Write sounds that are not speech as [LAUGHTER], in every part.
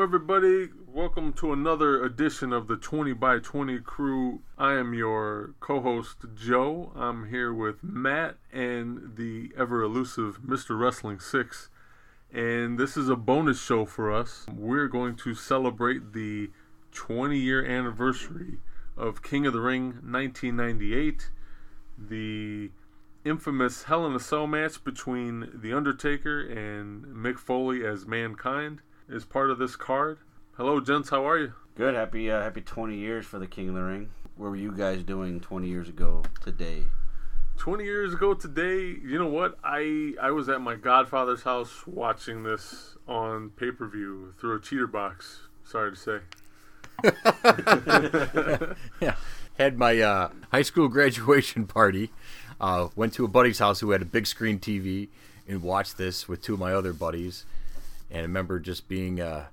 Everybody. Welcome to another edition of the 20 by 20 crew. I am your co host, Joe. I'm here with Matt and the ever elusive Mr. Wrestling 6. And this is a bonus show for us. We're going to celebrate the 20 year anniversary of King of the Ring 1998, the infamous Hell in a Cell match between The Undertaker and Mick Foley as Mankind is part of this card. Hello, gents. How are you? Good. Happy uh, happy 20 years for the King of the Ring. What were you guys doing 20 years ago today? 20 years ago today, you know what? I I was at my godfather's house watching this on pay-per-view through a cheater box. Sorry to say. [LAUGHS] yeah, had my uh, high school [LAUGHS] graduation party. Uh, went to a buddy's house who had a big screen TV and watched this with two of my other buddies. And I remember just being uh,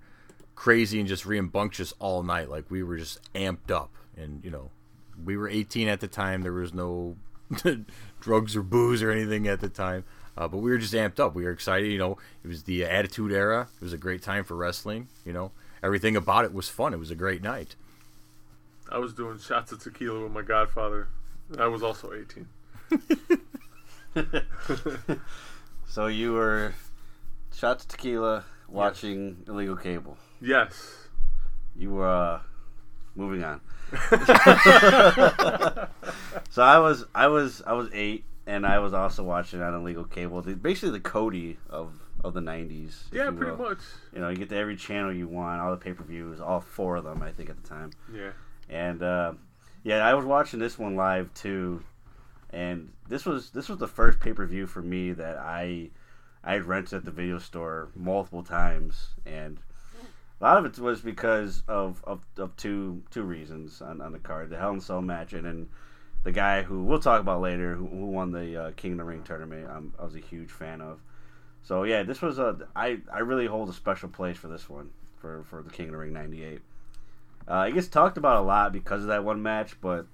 crazy and just rambunctious all night. Like we were just amped up. And, you know, we were 18 at the time. There was no [LAUGHS] drugs or booze or anything at the time. Uh, but we were just amped up. We were excited. You know, it was the Attitude Era. It was a great time for wrestling. You know, everything about it was fun. It was a great night. I was doing shots of tequila with my godfather. I was also 18. [LAUGHS] [LAUGHS] so you were shots of tequila watching yes. illegal cable. Yes. You were uh, moving on. [LAUGHS] [LAUGHS] so I was I was I was eight and I was also watching on illegal cable. The, basically the Kodi of of the nineties. Yeah, pretty will. much. You know, you get to every channel you want, all the pay per views, all four of them I think at the time. Yeah. And uh, yeah, I was watching this one live too, and this was this was the first pay per view for me that I I had rented at the video store multiple times, and a lot of it was because of, of, of two two reasons on, on the card: the Hell in Cell match, and then the guy who we'll talk about later, who, who won the uh, King of the Ring tournament. I'm, I was a huge fan of. So yeah, this was a I I really hold a special place for this one for for the King of the Ring '98. Uh, it gets talked about a lot because of that one match, but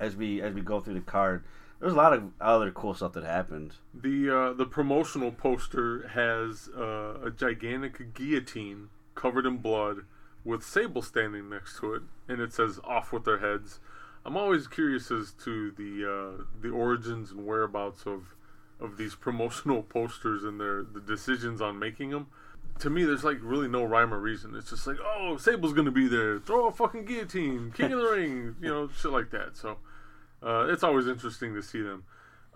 as we as we go through the card, there's a lot of other cool stuff that happened. The uh, the promotional poster has uh, a gigantic guillotine covered in blood with Sable standing next to it, and it says "Off with their heads." I'm always curious as to the uh, the origins and whereabouts of of these promotional [LAUGHS] posters and their the decisions on making them. To me, there's like really no rhyme or reason. It's just like, oh, Sable's gonna be there. Throw a fucking guillotine, King of the [LAUGHS] Ring, you know, shit like that. So uh, it's always interesting to see them.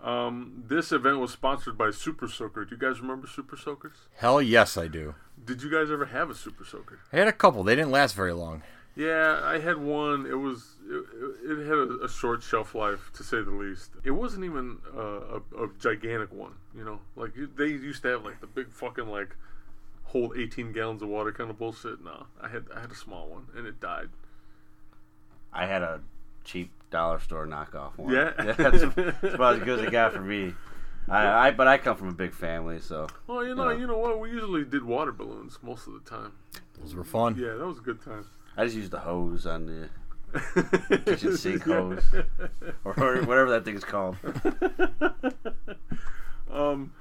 Um, this event was sponsored by Super Soaker. Do you guys remember Super Soakers? Hell yes, I do. Did you guys ever have a Super Soaker? I had a couple. They didn't last very long. Yeah, I had one. It was it, it had a, a, short shelf life to say the least. It wasn't even uh, a, a, gigantic one. You know, like they used to have like the big fucking like hold 18 gallons of water kind of bullshit. No, I had I had a small one and it died. I had a cheap dollar store knockoff one. Yeah, [LAUGHS] yeah that's, that's [LAUGHS] about as good as it got for me. I, I, but I come from a big family, so. Well, you know, you know, you know what? We usually did water balloons most of the time. Those were fun. Yeah, that was a good time. I just used the hose on the [LAUGHS] kitchen sink hose, or whatever that thing's called. um,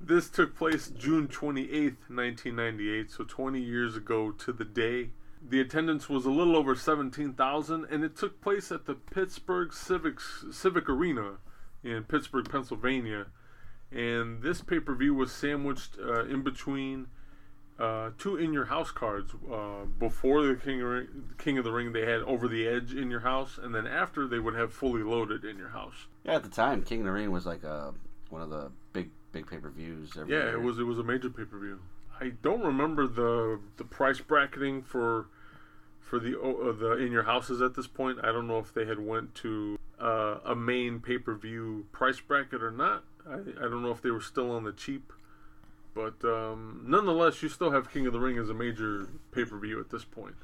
this took place June twenty eighth, nineteen ninety eight. So twenty years ago to the day. The attendance was a little over 17,000, and it took place at the Pittsburgh Civic, Civic Arena in Pittsburgh, Pennsylvania. And this pay per view was sandwiched uh, in between uh, two in your house cards. Uh, before the King of, Ring, King of the Ring, they had Over the Edge in your house, and then after, they would have Fully Loaded in your house. Yeah, at the time, King of the Ring was like a, one of the big big pay per views. Yeah, year. it was it was a major pay per view. I don't remember the the price bracketing for for the uh, the in your houses at this point. I don't know if they had went to uh, a main pay per view price bracket or not. I, I don't know if they were still on the cheap, but um, nonetheless, you still have King of the Ring as a major pay per view at this point.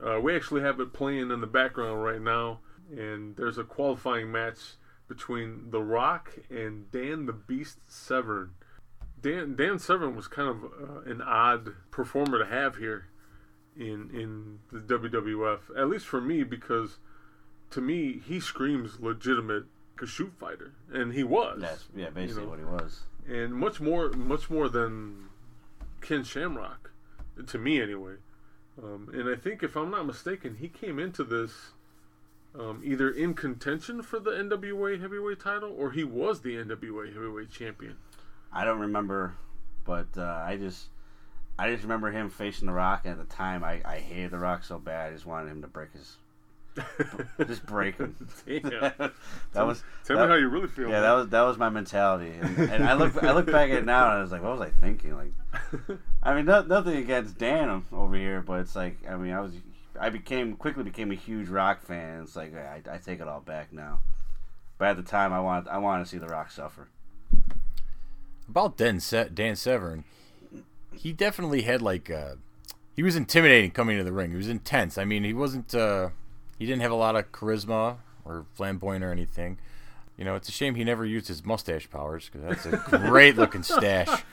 Uh, we actually have it playing in the background right now, and there's a qualifying match between The Rock and Dan the Beast Severn. Dan Dan Severn was kind of uh, an odd performer to have here in in the WWF, at least for me, because to me he screams legitimate Kashoot fighter, and he was. That's yeah, basically know. what he was. and much more much more than Ken Shamrock, to me anyway. Um, and I think if I'm not mistaken, he came into this um, either in contention for the NWA Heavyweight title or he was the NWA Heavyweight Champion. I don't remember, but uh, I just I just remember him facing the Rock. And at the time, I, I hated the Rock so bad. I just wanted him to break his, [LAUGHS] just break him. Damn. [LAUGHS] that was Tell that- me how you really feel. yeah, that was that was my mentality. And, and I look I look back at it now and I was like, what was I thinking? Like, [LAUGHS] I mean, no, nothing against Dan over here, but it's like I mean, I was I became quickly became a huge Rock fan. It's like I, I take it all back now. But at the time, I wanted I wanted to see the Rock suffer. About Dan, Se- Dan Severn, he definitely had like uh, he was intimidating coming to the ring. He was intense. I mean, he wasn't uh, he didn't have a lot of charisma or flamboyant or anything. You know, it's a shame he never used his mustache powers because that's a great looking stash.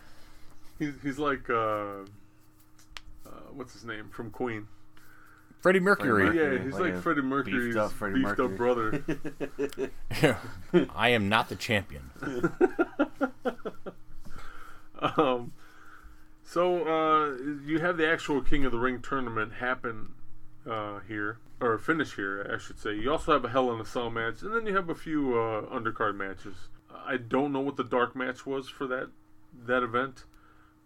[LAUGHS] he's, he's like uh, uh, what's his name from Queen. Freddie Mercury. Mercury. Yeah, he's like like, Freddie Mercury's beefed up Freddie beefed up Mercury. brother. [LAUGHS] [LAUGHS] I am not the champion. Um, so uh, you have the actual King of the Ring tournament happen uh, here, or finish here, I should say. You also have a Hell in a Cell match, and then you have a few uh, undercard matches. I don't know what the dark match was for that that event,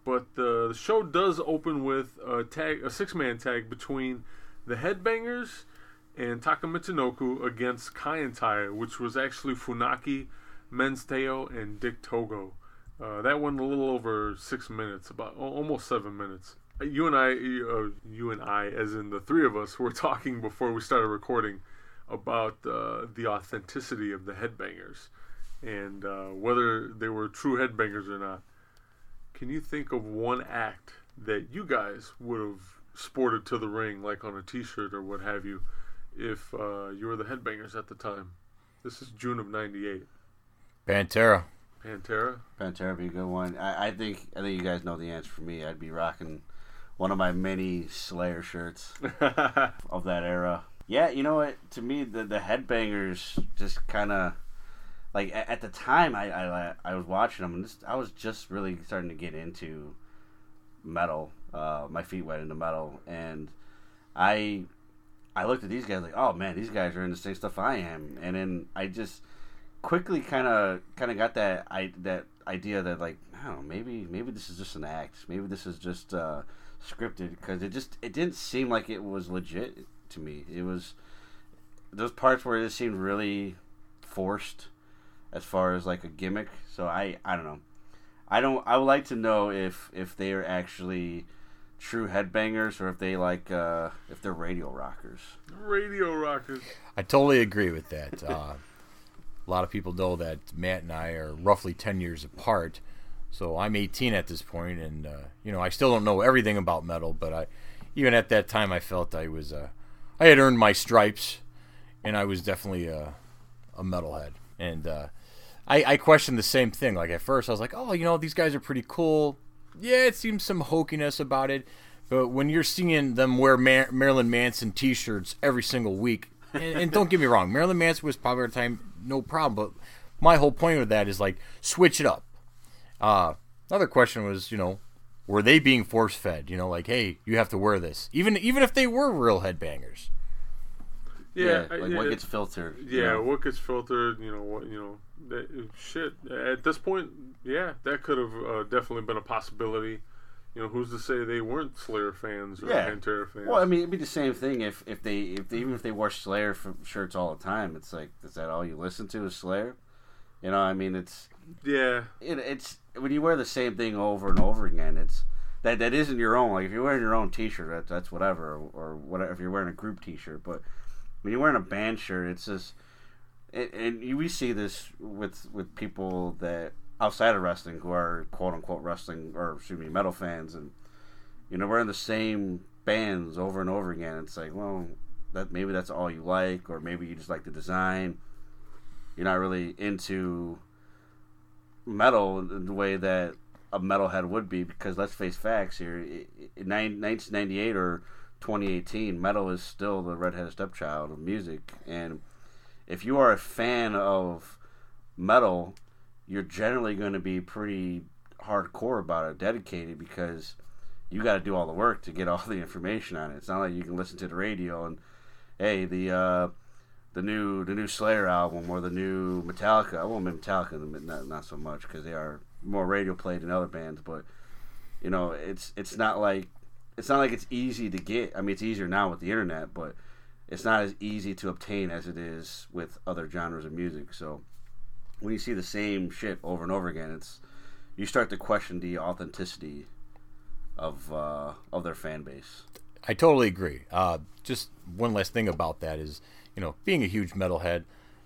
but the, the show does open with a tag, a six man tag between the Headbangers and Taka Michinoku against Kaientai, which was actually Funaki, Men's Mensteo, and Dick Togo. Uh, that went a little over six minutes, about almost seven minutes. Uh, You and I, uh, you and I, as in the three of us, were [LAUGHS] talking before we started recording about uh, the authenticity of the headbangers and uh, whether they were true headbangers or not. Can you think of one act that you guys would have sported to the ring, like on a T-shirt or what have you, if uh, you were the headbangers at the time? This is June of '98. Pantera. Pantera. Pantera would be a good one. I, I think I think you guys know the answer for me. I'd be rocking one of my many Slayer shirts [LAUGHS] of that era. Yeah, you know what? To me, the the headbangers just kind of like at, at the time I, I I was watching them, and this, I was just really starting to get into metal. Uh, my feet went into metal, and I I looked at these guys like, oh man, these guys are in the same stuff I am, and then I just quickly kind of kind of got that I that idea that like I don't know maybe maybe this is just an act maybe this is just uh, scripted because it just it didn't seem like it was legit to me it was those parts where it seemed really forced as far as like a gimmick so I I don't know I don't I would like to know if if they are actually true headbangers or if they like uh, if they're radio rockers Radio rockers. I totally agree with that. Uh, [LAUGHS] a lot of people know that Matt and I are roughly 10 years apart. So I'm 18 at this point, and uh, you know I still don't know everything about metal, but I, even at that time, I felt I was, uh, I had earned my stripes, and I was definitely a, a metalhead. And uh, I, I questioned the same thing. Like at first, I was like, oh, you know, these guys are pretty cool. Yeah, it seems some hokiness about it, but when you're seeing them wear Mar- Marilyn Manson T-shirts every single week, and, and don't get me wrong, Marilyn Manson was popular at the time, no problem. But my whole point with that is like switch it up. Uh, another question was, you know, were they being force fed? You know, like, hey, you have to wear this, even even if they were real headbangers. Yeah, like yeah, what gets filtered you yeah, know? what gets filtered? You know what? You know, that, shit. At this point, yeah, that could have uh, definitely been a possibility. You know, who's to say they weren't Slayer fans or Yeah. Pantera fans? Well, I mean, it'd be the same thing if, if they if they, even if they wore Slayer shirts all the time. It's like, is that all you listen to is Slayer? You know, I mean, it's yeah, it, it's when you wear the same thing over and over again. It's that that isn't your own. Like if you're wearing your own T-shirt, that, that's whatever, or, or whatever. If you're wearing a group T-shirt, but when you're wearing a band shirt, it's just and, and we see this with with people that outside of wrestling who are quote unquote wrestling or excuse me metal fans and you know we're in the same bands over and over again. It's like, well, that maybe that's all you like, or maybe you just like the design. You're not really into metal in the way that a metalhead would be, because let's face facts here. In 1998 or 2018, metal is still the redheaded stepchild of music, and if you are a fan of metal, you're generally going to be pretty hardcore about it, dedicated, because you got to do all the work to get [LAUGHS] all the information on it. It's not like you can listen to the radio and hey, the uh, the new the new Slayer album or the new Metallica. I won't mean Metallica, not not so much because they are more radio played than other bands, but you know, it's it's not like it's not like it's easy to get. I mean, it's easier now with the internet, but it's not as easy to obtain as it is with other genres of music. So when you see the same shit over and over again, it's you start to question the authenticity of uh, of their fan base. I totally agree. Uh, just one last thing about that is, you know, being a huge metalhead,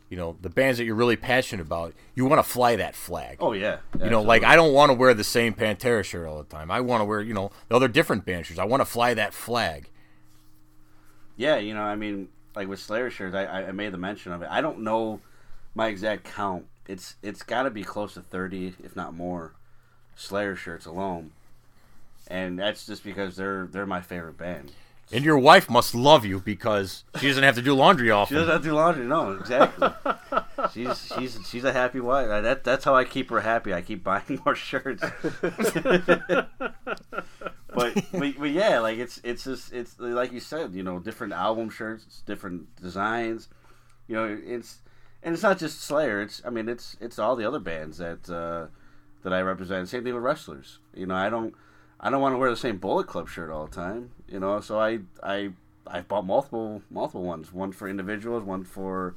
you know, the bands that you're really passionate about, you want to fly that flag. Oh yeah, you know, like I don't want to wear the same Pantera shirt all the time. I want to wear, you know, the other different band shirts. I want to fly that flag. Yeah, you know, I mean, like with Slayer shirts, I, I made the mention of it. I don't know my exact count. It's it's got to be close to thirty, if not more, Slayer shirts alone and that's just because they're they're my favorite band. And your wife must love you because she doesn't have to do laundry often. she doesn't have to do laundry. No, exactly. [LAUGHS] she's she's she's a happy wife. That that's how I keep her happy. I keep buying [LAUGHS] more shirts. [LAUGHS] but, but but yeah, like it's it's just it's like you said, you know, different album shirts, different designs. You know, it's and it's not just Slayer. It's I mean, it's it's all the other bands that uh, that I represent. Same thing with wrestlers. You know, I don't. I don't want to wear the same Bullet Club shirt all the time, you know. So I I I bought multiple multiple ones. One for individuals, one for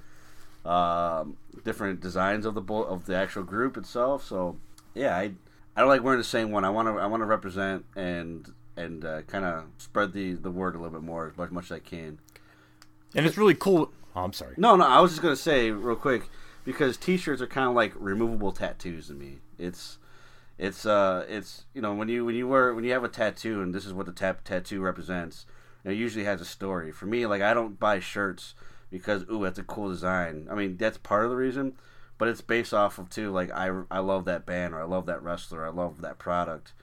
um, different designs of the bull, of the actual group itself. So yeah, I I don't like wearing the same one. I want to I want to represent and and uh, kind of spread the the word a little bit more as much, much as I can. And it's really cool. Oh, I'm sorry. No, no, I was just gonna say real quick because T-shirts are kind of like removable tattoos to me. It's it's uh, it's you know when you when you wear when you have a tattoo and this is what the tap tattoo represents. it usually has a story. For me, like I don't buy shirts because ooh, that's a cool design. I mean, that's part of the reason, but it's based off of too. Like I I love that band or I love that wrestler. I love that product.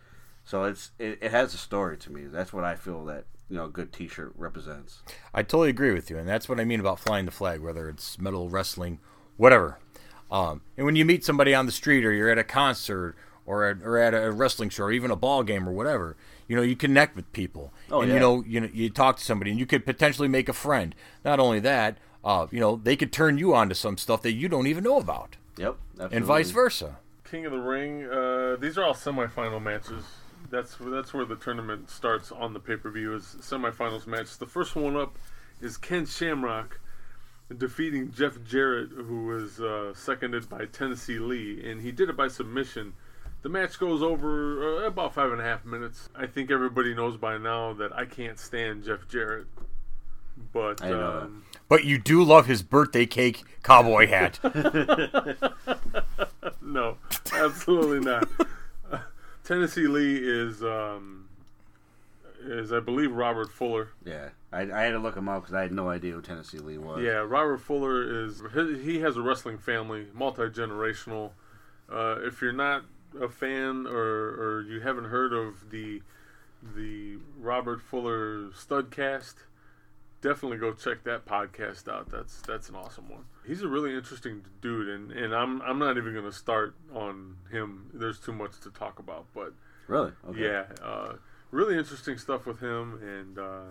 So it's it, it has a story to me. That's what I feel that you know a good T-shirt represents. I totally agree with you, and that's what I mean about flying the flag, whether it's metal, wrestling, whatever. Um, and when you meet somebody on the street or you're at a concert or at, or at a wrestling show or even a ball game or whatever. You know, you connect with people, oh, and yeah. you know, you know, you talk to somebody, and you could potentially make a friend. Not only that, uh, you know, they could turn you on to some stuff that you don't even know about. Yep, absolutely. and vice versa. King of the Ring. Uh, these are all semifinal matches. That's that's where the tournament starts on the pay per view is semifinals match. The first one up is Ken Shamrock defeating Jeff Jarrett, who was uh, seconded by Tennessee Lee, and he did it by submission. The match goes over uh, about five and a half minutes. I think everybody knows by now that I can't stand Jeff Jarrett, but I know um, But you do love his birthday cake cowboy hat. [LAUGHS] no, absolutely not. Tennessee Lee is um, is I believe Robert Fuller. Yeah, I, I had to look him up because I had no idea who Tennessee Lee was. Yeah, Robert Fuller is he, has a wrestling family, multi generational. Uh, if you're not a fan or, or you haven't heard of the the Robert Fuller Studcast, definitely go check that podcast out. That's that's an awesome one. He's a really interesting dude, and, and I'm I'm not even gonna start on him. There's too much to talk about, but Really? Okay. yeah, uh, really interesting stuff with him and uh,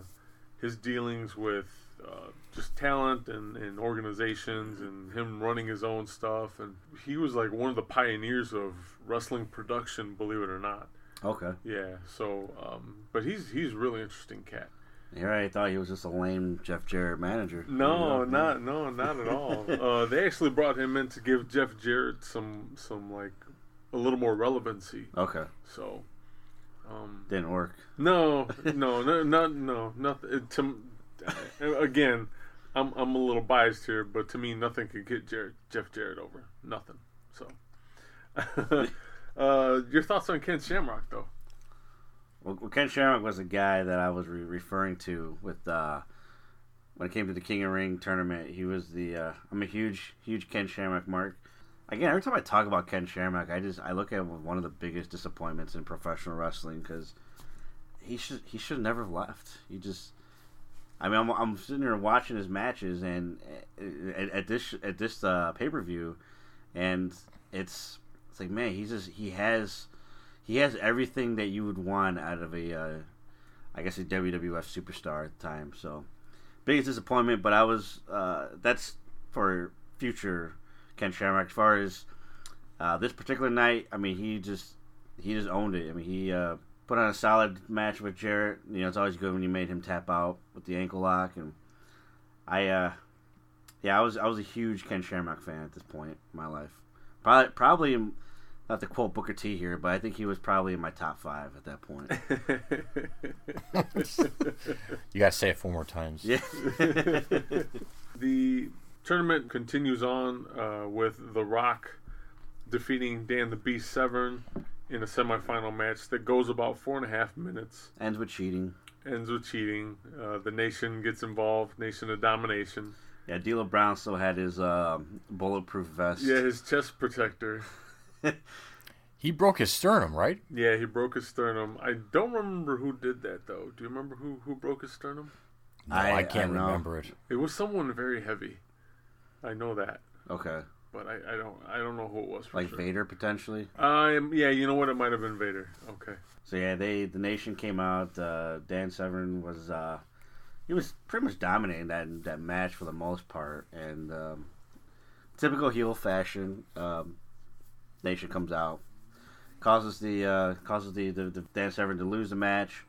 his dealings with uh, just talent and, and organizations and him running his own stuff. And he was like one of the pioneers of wrestling production, believe it or not. Okay. Yeah. So, um, but he's he's a really interesting cat. Here I thought he was just a lame Jeff Jarrett manager. No, not no, not at all. [LAUGHS] uh, they actually brought him in to give Jeff Jarrett some some like a little more relevancy. Okay. So. Um, Didn't work. No, no, no, not no, nothing. To again, I'm I'm a little biased here, but to me, nothing could get Jared, Jeff Jarrett over. Nothing. So, [LAUGHS] uh, your thoughts on Ken Shamrock, though? Well, Ken Shamrock was a guy that I was re- referring to with uh, when it came to the King of Ring tournament. He was the uh, I'm a huge huge Ken Shamrock mark. Again, every time I talk about Ken Shamrock, I just I look at him one of the biggest disappointments in professional wrestling because he should he should never have left. He just I mean I'm, I'm sitting here watching his matches and uh, at, at this at this uh, pay per view, and it's it's like man he's just he has he has everything that you would want out of a uh, I guess a WWF superstar at the time. So biggest disappointment, but I was uh, that's for future Ken Shamrock. As far as uh, this particular night, I mean he just he just owned it. I mean he uh, put on a solid match with Jarrett. You know it's always good when you made him tap out with the ankle lock, and I uh, yeah I was I was a huge Ken Shamrock fan at this point in my life. Probably probably not to quote Booker T here, but I think he was probably in my top five at that point. [LAUGHS] You gotta say it four more times. yeah. [LAUGHS] The tournament continues on uh, with The Rock defeating Dan the Beast Severn in a semifinal match that goes about four and a half minutes. Ends with cheating. Ends with cheating. Uh, the Nation gets involved. Nation of Domination. Yeah, D'Lo Brown still had his uh, bulletproof vest. Yeah, his chest protector. [LAUGHS] He broke his sternum, right? Yeah, he broke his sternum. I don't remember who did that though. Do you remember who who broke his sternum? No, I- I, I can't don't remember it. It was someone very heavy. I know that, Okay. but I, I don't I don't know who it was for Like sure. Vader potentially. Um, yeah, you know what? It might have been Vader. Okay. So yeah, they the nation came out. Uh, Dan Severn was uh, he was pretty much dominating that that match for the most part, and um, typical heel fashion. Um, nation comes out, causes the uh, causes the, the, the Dan Severn to lose the match,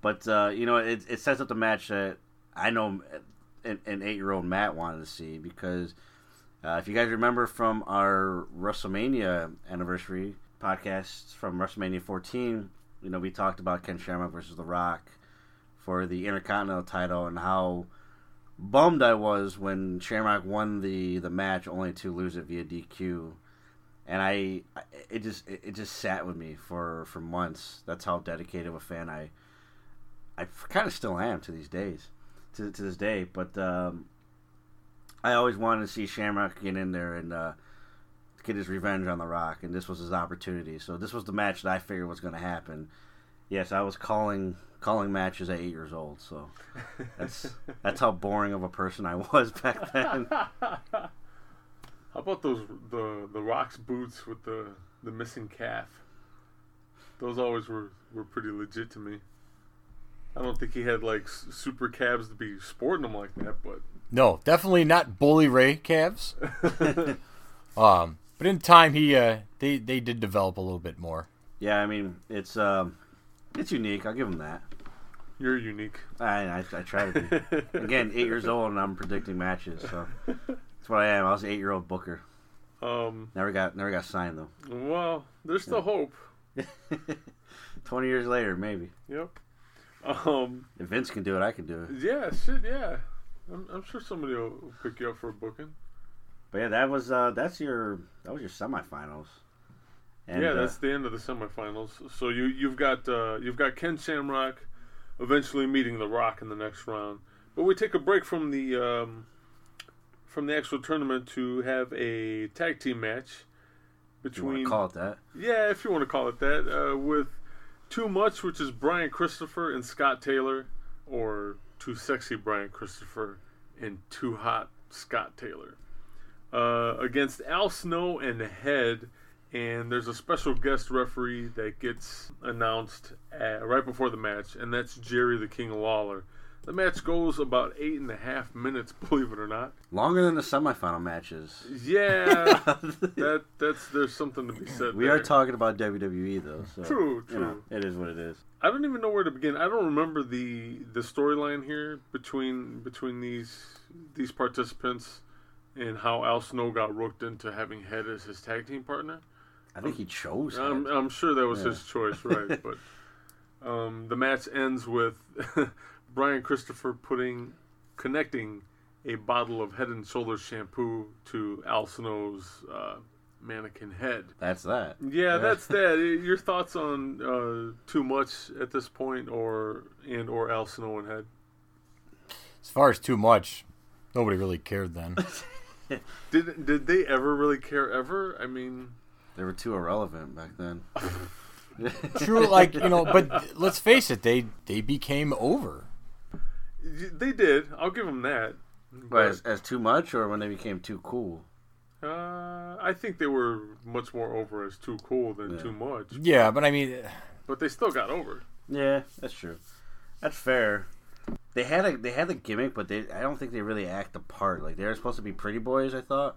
but uh, you know it, it sets up the match that I know an, an eight year old Matt wanted to see because uh, if you guys remember from our WrestleMania anniversary podcast from WrestleMania 14, you know, we talked about Ken Shamrock versus The Rock for the Intercontinental title and how bummed I was when Shamrock won the, the match only to lose it via DQ. And I, it just it, it just sat with me for, for months. That's how dedicated of a fan I, I kind of still am to these days, to, to this day. But um, I always wanted to see Shamrock get in there and uh, get his revenge on The Rock, and this was his opportunity. So this was the match that I figured was going to happen. Yes, I was calling calling matches at eight years old, so [LAUGHS] that's that's how boring of a person I was back then. [LAUGHS] How about those the the Rock's boots with the the missing calf? Those always were were pretty legit to me. I don't think he had like super calves to be sporting them like that, but No, definitely not Bully Ray calves. [LAUGHS] [LAUGHS] um, but in time, he uh, they they did develop a little bit more. yeah, I mean it's um, it's unique. I'll give him that. you're unique. I I, I try to be. [LAUGHS] Again, eight years old, and I'm predicting matches, so that's what I am. I was an eight year old booker. Um, Never got never got signed though. well, there's still hope. [LAUGHS] Twenty years later, maybe. Yep. Um, If Vince can do it, I can do it. yeah, shit, yeah. I'm, I'm sure somebody will pick you up for a booking. But yeah, that was uh, that's your that was your semifinals. And, yeah, uh, that's the end of the semifinals. So you you've got uh, you've got Ken Shamrock eventually meeting The Rock in the next round. But we take a break from the um, from the actual tournament to have a tag team match between call it that. yeah, if you want to call it that, uh, with Too Much, which is Brian Christopher and Scott Taylor, or Too Sexy Brian Christopher and Too Hot Scott Taylor, uh, against Al Snow and the Head. And there's a special guest referee that gets announced uh right before the match, and that's Jerry the King Lawler. The match goes about eight and a half minutes, [LAUGHS] believe it or not. Longer than the semifinal matches. Yeah, [LAUGHS] that that's there's something to be said. we there. are talking about WWE though, so True, you know, true. it is what it is. I don't even know where to begin. I don't remember the the storyline here between between these these participants and how Al Snow got rooked into having Head as his tag team partner. I think he chose. I'm, I'm sure that was Yeah. his choice, right? but [LAUGHS] um, the match ends with Brian Christopher putting connecting a bottle of Head and Shoulders shampoo to Al Snow's uh, mannequin head. That's that. Yeah, that's that. [LAUGHS] Your thoughts on uh, too much at this point, or and or Al Snow and head? As far as too much, nobody really cared then. [LAUGHS] [LAUGHS] Did did they ever really care ever? I mean, They were too irrelevant back then. True, like you know, but let's face it, they they became over. Y- they did. I'll give them that. But as, as too much, or when they became too cool. Uh, I think they were much more over as too cool than Yeah. too much, Yeah, but I mean, but they still got over. Yeah, that's true. That's fair. They had a they had the gimmick, but they I don't think they really act the part. Like they were supposed to be pretty boys, I thought.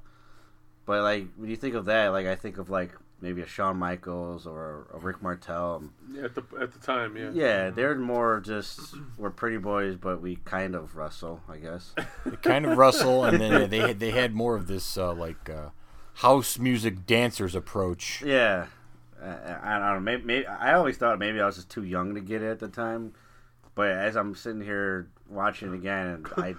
But like when you think of that, like I think of like maybe a Shawn Michaels or a Rick Martel. At the at the time, yeah. Yeah, they're more just we're pretty boys, but we kind of wrestle, I guess. they kind of Russell, and then they had, they had more of this uh, like uh, house music dancers approach. Yeah, I, I I don't know. Maybe, maybe I always thought maybe I was just too young to get it at the time. But as I'm sitting here watching it again, I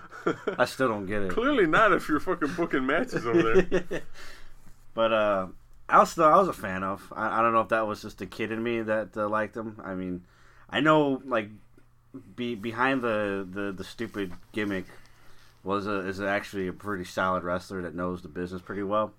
I still don't get it. Clearly not if you're fucking booking matches over there. [LAUGHS] but uh, Al Snow, I was a fan of. I, I don't know if that was just a kid in me that uh, liked him. I mean, I know like be behind the, the, the stupid gimmick was a, is actually a pretty solid wrestler that knows the business pretty well.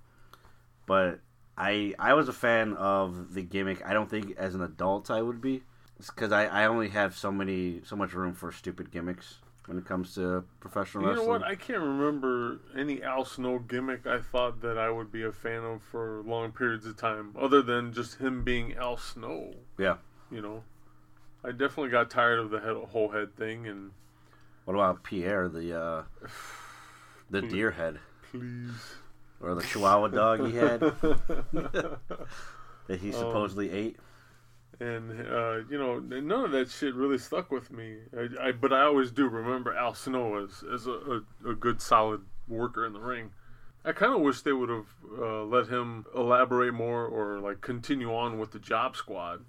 But I I was a fan of the gimmick. I don't think as an adult I would be, because I, I only have so many so much room for stupid gimmicks when it comes to professional You know what? I can't remember any Al Snow gimmick I thought that I would be a fan of for long periods of time, other than just him being Al Snow. yeah. You know, I definitely got tired of the head, whole head thing, and What about Pierre the uh, [SIGHS] the deer head? please. or the Chihuahua dog he had [LAUGHS] [LAUGHS] that Um, he supposedly ate. And uh, you know, none of that shit really stuck with me. I, I but I always do remember Al Snow as as a, a, a good solid worker in the ring. I kind of wish they would have uh, let him elaborate more or like continue on with the Job Squad.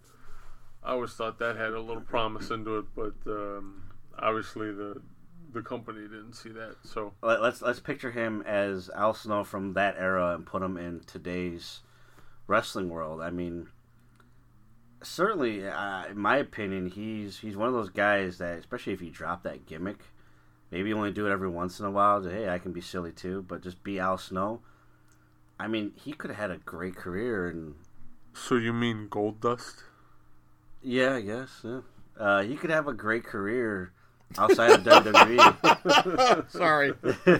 I always thought that had a little promise into it, but um, obviously the the company didn't see that. So Let, let's let's picture him as Al Snow from that era and put him in today's wrestling world. I mean, certainly, uh, in my opinion, he's he's one of those guys that, especially if you drop that gimmick, maybe only do it every once in a while. Hey, I can be silly too, but just be Al Snow. I mean, he could have had a great career and so you mean Gold Dust? Yeah, I guess. Yeah. Uh, he could have a great career outside of WWE. [LAUGHS] Sorry. [LAUGHS]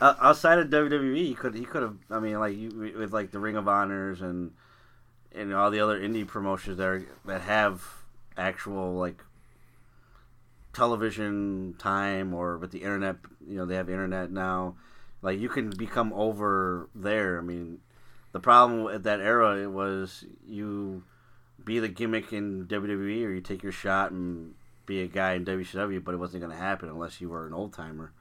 uh, outside of WWE, he could he could have. I mean, like you, with like the Ring of Honors and and all the other indie promotions that are, that have actual like television time or with the internet. You know, they have internet now. Like you can become over there. I mean, the problem at that era was you be the gimmick in WWE or you take your shot and be a guy in WCW, but it wasn't going to happen unless you were an old timer.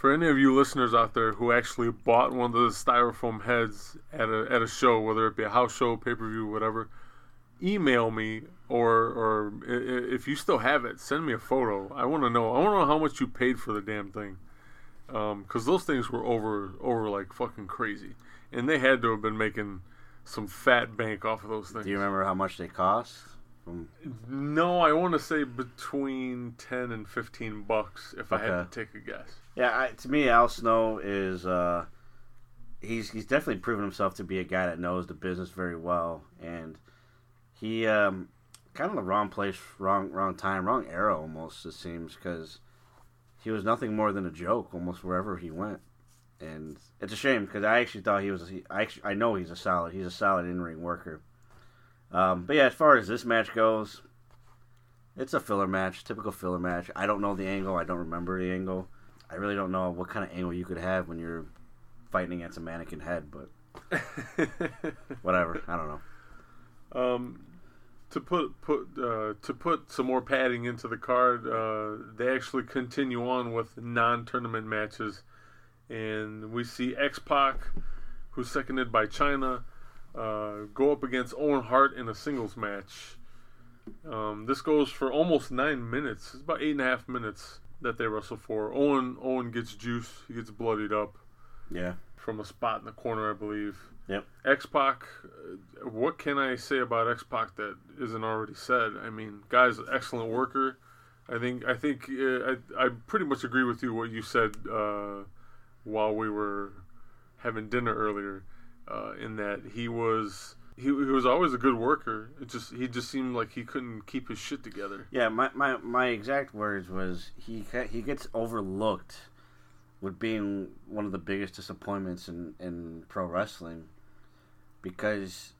For any of you listeners out there who actually bought one of the styrofoam heads at a at a show, whether it be a house show, pay per view, whatever, email me or or if you still have it, send me a photo. I want to know. I want to know how much you paid for the damn thing, um, because those things were over over like fucking crazy, and they had to have been making some fat bank off of those things. Do you remember how much they cost? No, I want to say between ten and fifteen bucks if I had to take a guess. Yeah, I, to me, Al Snow is uh, he's he's definitely proven himself to be a guy that knows the business very well, and he um, kind of the wrong place, wrong wrong time, wrong era almost. It seems because he was nothing more than a joke almost wherever he went, and it's a shame because I actually thought he was. He, I actually I know he's a solid. He's a solid in ring worker. Um, but yeah, as far as this match goes, it's a filler match, typical filler match. I don't know the angle. I don't remember the angle. I really don't know what kind of angle you could have when you're fighting against a mannequin head, but [LAUGHS] whatever. I don't know. Um, to put put uh, to put some more padding into the card, uh, they actually continue on with non-tournament matches, and we see X Pac, who's seconded by Chyna, uh, go up against Owen Hart in a singles match. Um, this goes for almost nine minutes. It's about eight and a half minutes that they wrestle for. Owen Owen gets juice. He gets bloodied up. Yeah. from a spot in the corner, I believe. Yep. X Pac, uh, what can I say about X Pac that isn't already said? I mean, guy's an excellent worker. I think I think uh, I I pretty much agree with you what you said uh, while we were having dinner earlier. Uh, in that he was he, he was always a good worker. It just he just seemed like he couldn't keep his shit together. Yeah, my, my, my exact words was he he gets overlooked with being one of the biggest disappointments in, in pro wrestling because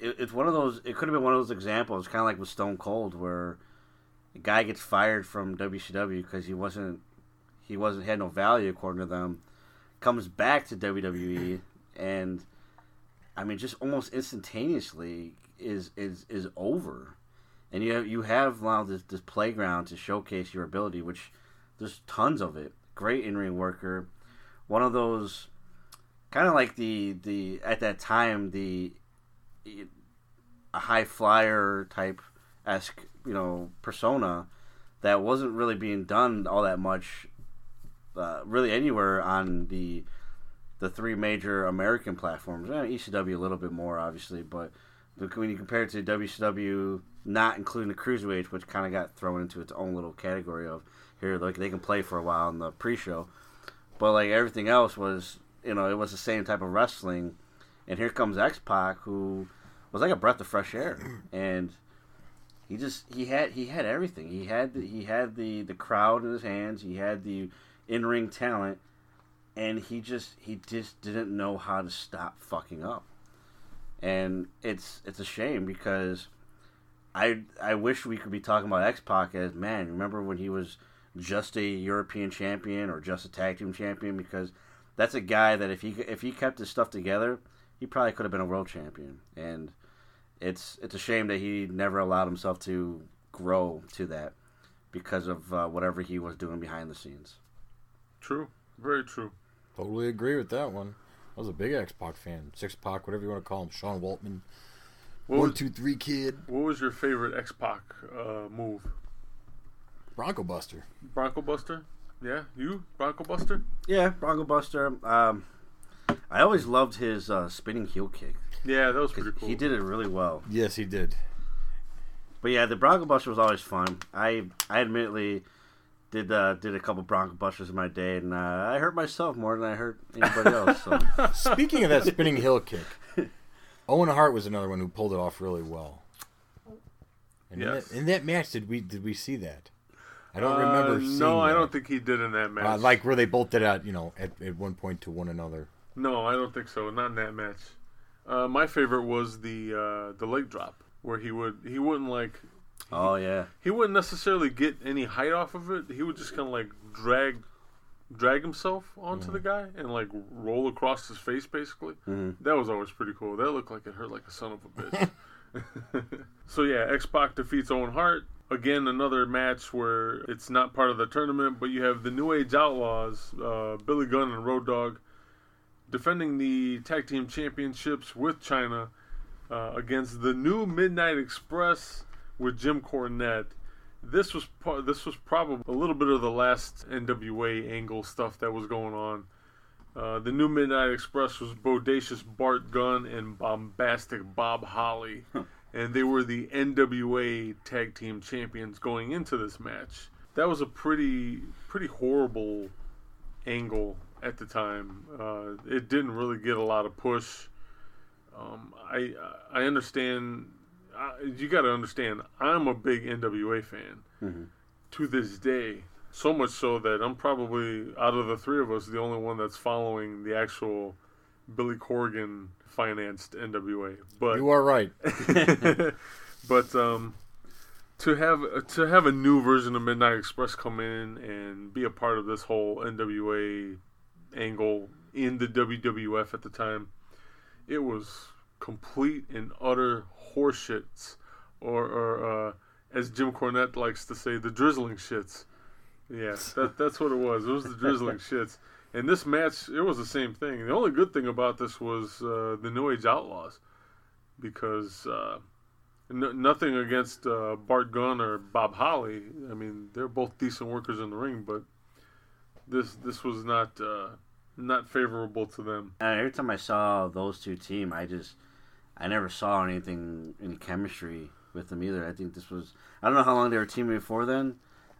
it, it's one of those it could have been one of those examples kind of like with Stone Cold where a guy gets fired from WCW because he wasn't he wasn't had no value according to them comes back to WWE and I mean just almost instantaneously is is is over and you have, you have now this, this playground to showcase your ability, which there's tons of it. Great in ring worker, one of those kind of like the the at that time the a high flyer type esque you know persona that wasn't really being done all that much, uh, really anywhere on the the three major American platforms. Eh, ECW a little bit more obviously, but when you compare it to WCW, not including the cruiserweights, which kind of got thrown into its own little category of here, like they can play for a while in the pre-show, but like everything else was, you know, it was the same type of wrestling, and here comes X Pac, who was like a breath of fresh air, [CLEARS THROAT] and he just he had he had everything. He had the, he had the the crowd in his hands. He had the in ring talent, and he just he just didn't know how to stop fucking up and it's it's a shame because I I wish we could be talking about X Pac as man. Remember when he was just a European champion or just a tag team champion? Because that's a guy that if he if he kept his stuff together, he probably could have been a world champion. And it's it's a shame that he never allowed himself to grow to that because of uh, whatever he was doing behind the scenes. True, very true. Totally agree with that one. I was a big X Pac fan. Six Pac, whatever you want to call him. Sean Waltman. What One, was, two, three kid. what was your favorite X Pac uh, move? Bronco Buster. Bronco Buster? Yeah, you Bronco Buster? Yeah, Bronco Buster. Um, I always loved his uh, spinning heel kick. Yeah, that was 'cause pretty cool. He did it really well. Yes, he did. But yeah, the Bronco Buster was always fun. I I admittedly did uh, did a couple Bronco Busters in my day, and uh, I hurt myself more than I hurt anybody else. So. [LAUGHS] Speaking of that spinning heel kick, Owen Hart was another one who pulled it off really well. And in, Yes. that, in that match, did we did we see that? I don't Uh, remember. seeing no, I that. don't think he did in that match. Uh, like where they both did at you know at, at one point to one another. no, I don't think so. Not in that match. Uh, my favorite was the uh, the leg drop where he would he wouldn't like oh yeah, he wouldn't necessarily get any height off of it. He would just kind of like drag drag himself onto the guy and like roll across his face basically. That was always pretty cool. That looked like it hurt like a son of a bitch. [LAUGHS] [LAUGHS] so yeah, X Pac defeats Owen Hart. Again, another match where it's not part of the tournament, but you have the New Age Outlaws, uh, Billy Gunn and Road Dogg, defending the tag team championships with Chyna uh, against the new Midnight Express with Jim Cornette. This was this was probably a little bit of the last NWA angle stuff that was going on. Uh, the new Midnight Express was bodacious Bart Gunn and bombastic Bob Holly, [LAUGHS] and they were the NWA Tag Team Champions going into this match. That was a pretty pretty horrible angle at the time. Uh, it didn't really get a lot of push. Um, I I understand. I, you got to understand. I'm a big NWA fan to this day. So much so that I'm probably out of the three of us the only one that's following the actual Billy Corgan financed NWA. But You are right. [LAUGHS] [LAUGHS] but um, to have to have a new version of Midnight Express come in and be a part of this whole NWA angle in the WWF at the time, it was complete and utter horseshits, or, or uh, as Jim Cornette likes to say, the drizzling shits. Yeah, [LAUGHS] that, that's what it was. It was the drizzling [LAUGHS] shits. And this match, it was the same thing. The only good thing about this was uh, the New Age Outlaws, because uh, no, nothing against uh, Bart Gunn or Bob Holly. I mean, they're both decent workers in the ring, but this this was not uh, not favorable to them. And every time I saw those two team, I just I never saw anything any chemistry with them either. I think this was I don't know how long they were teaming before then.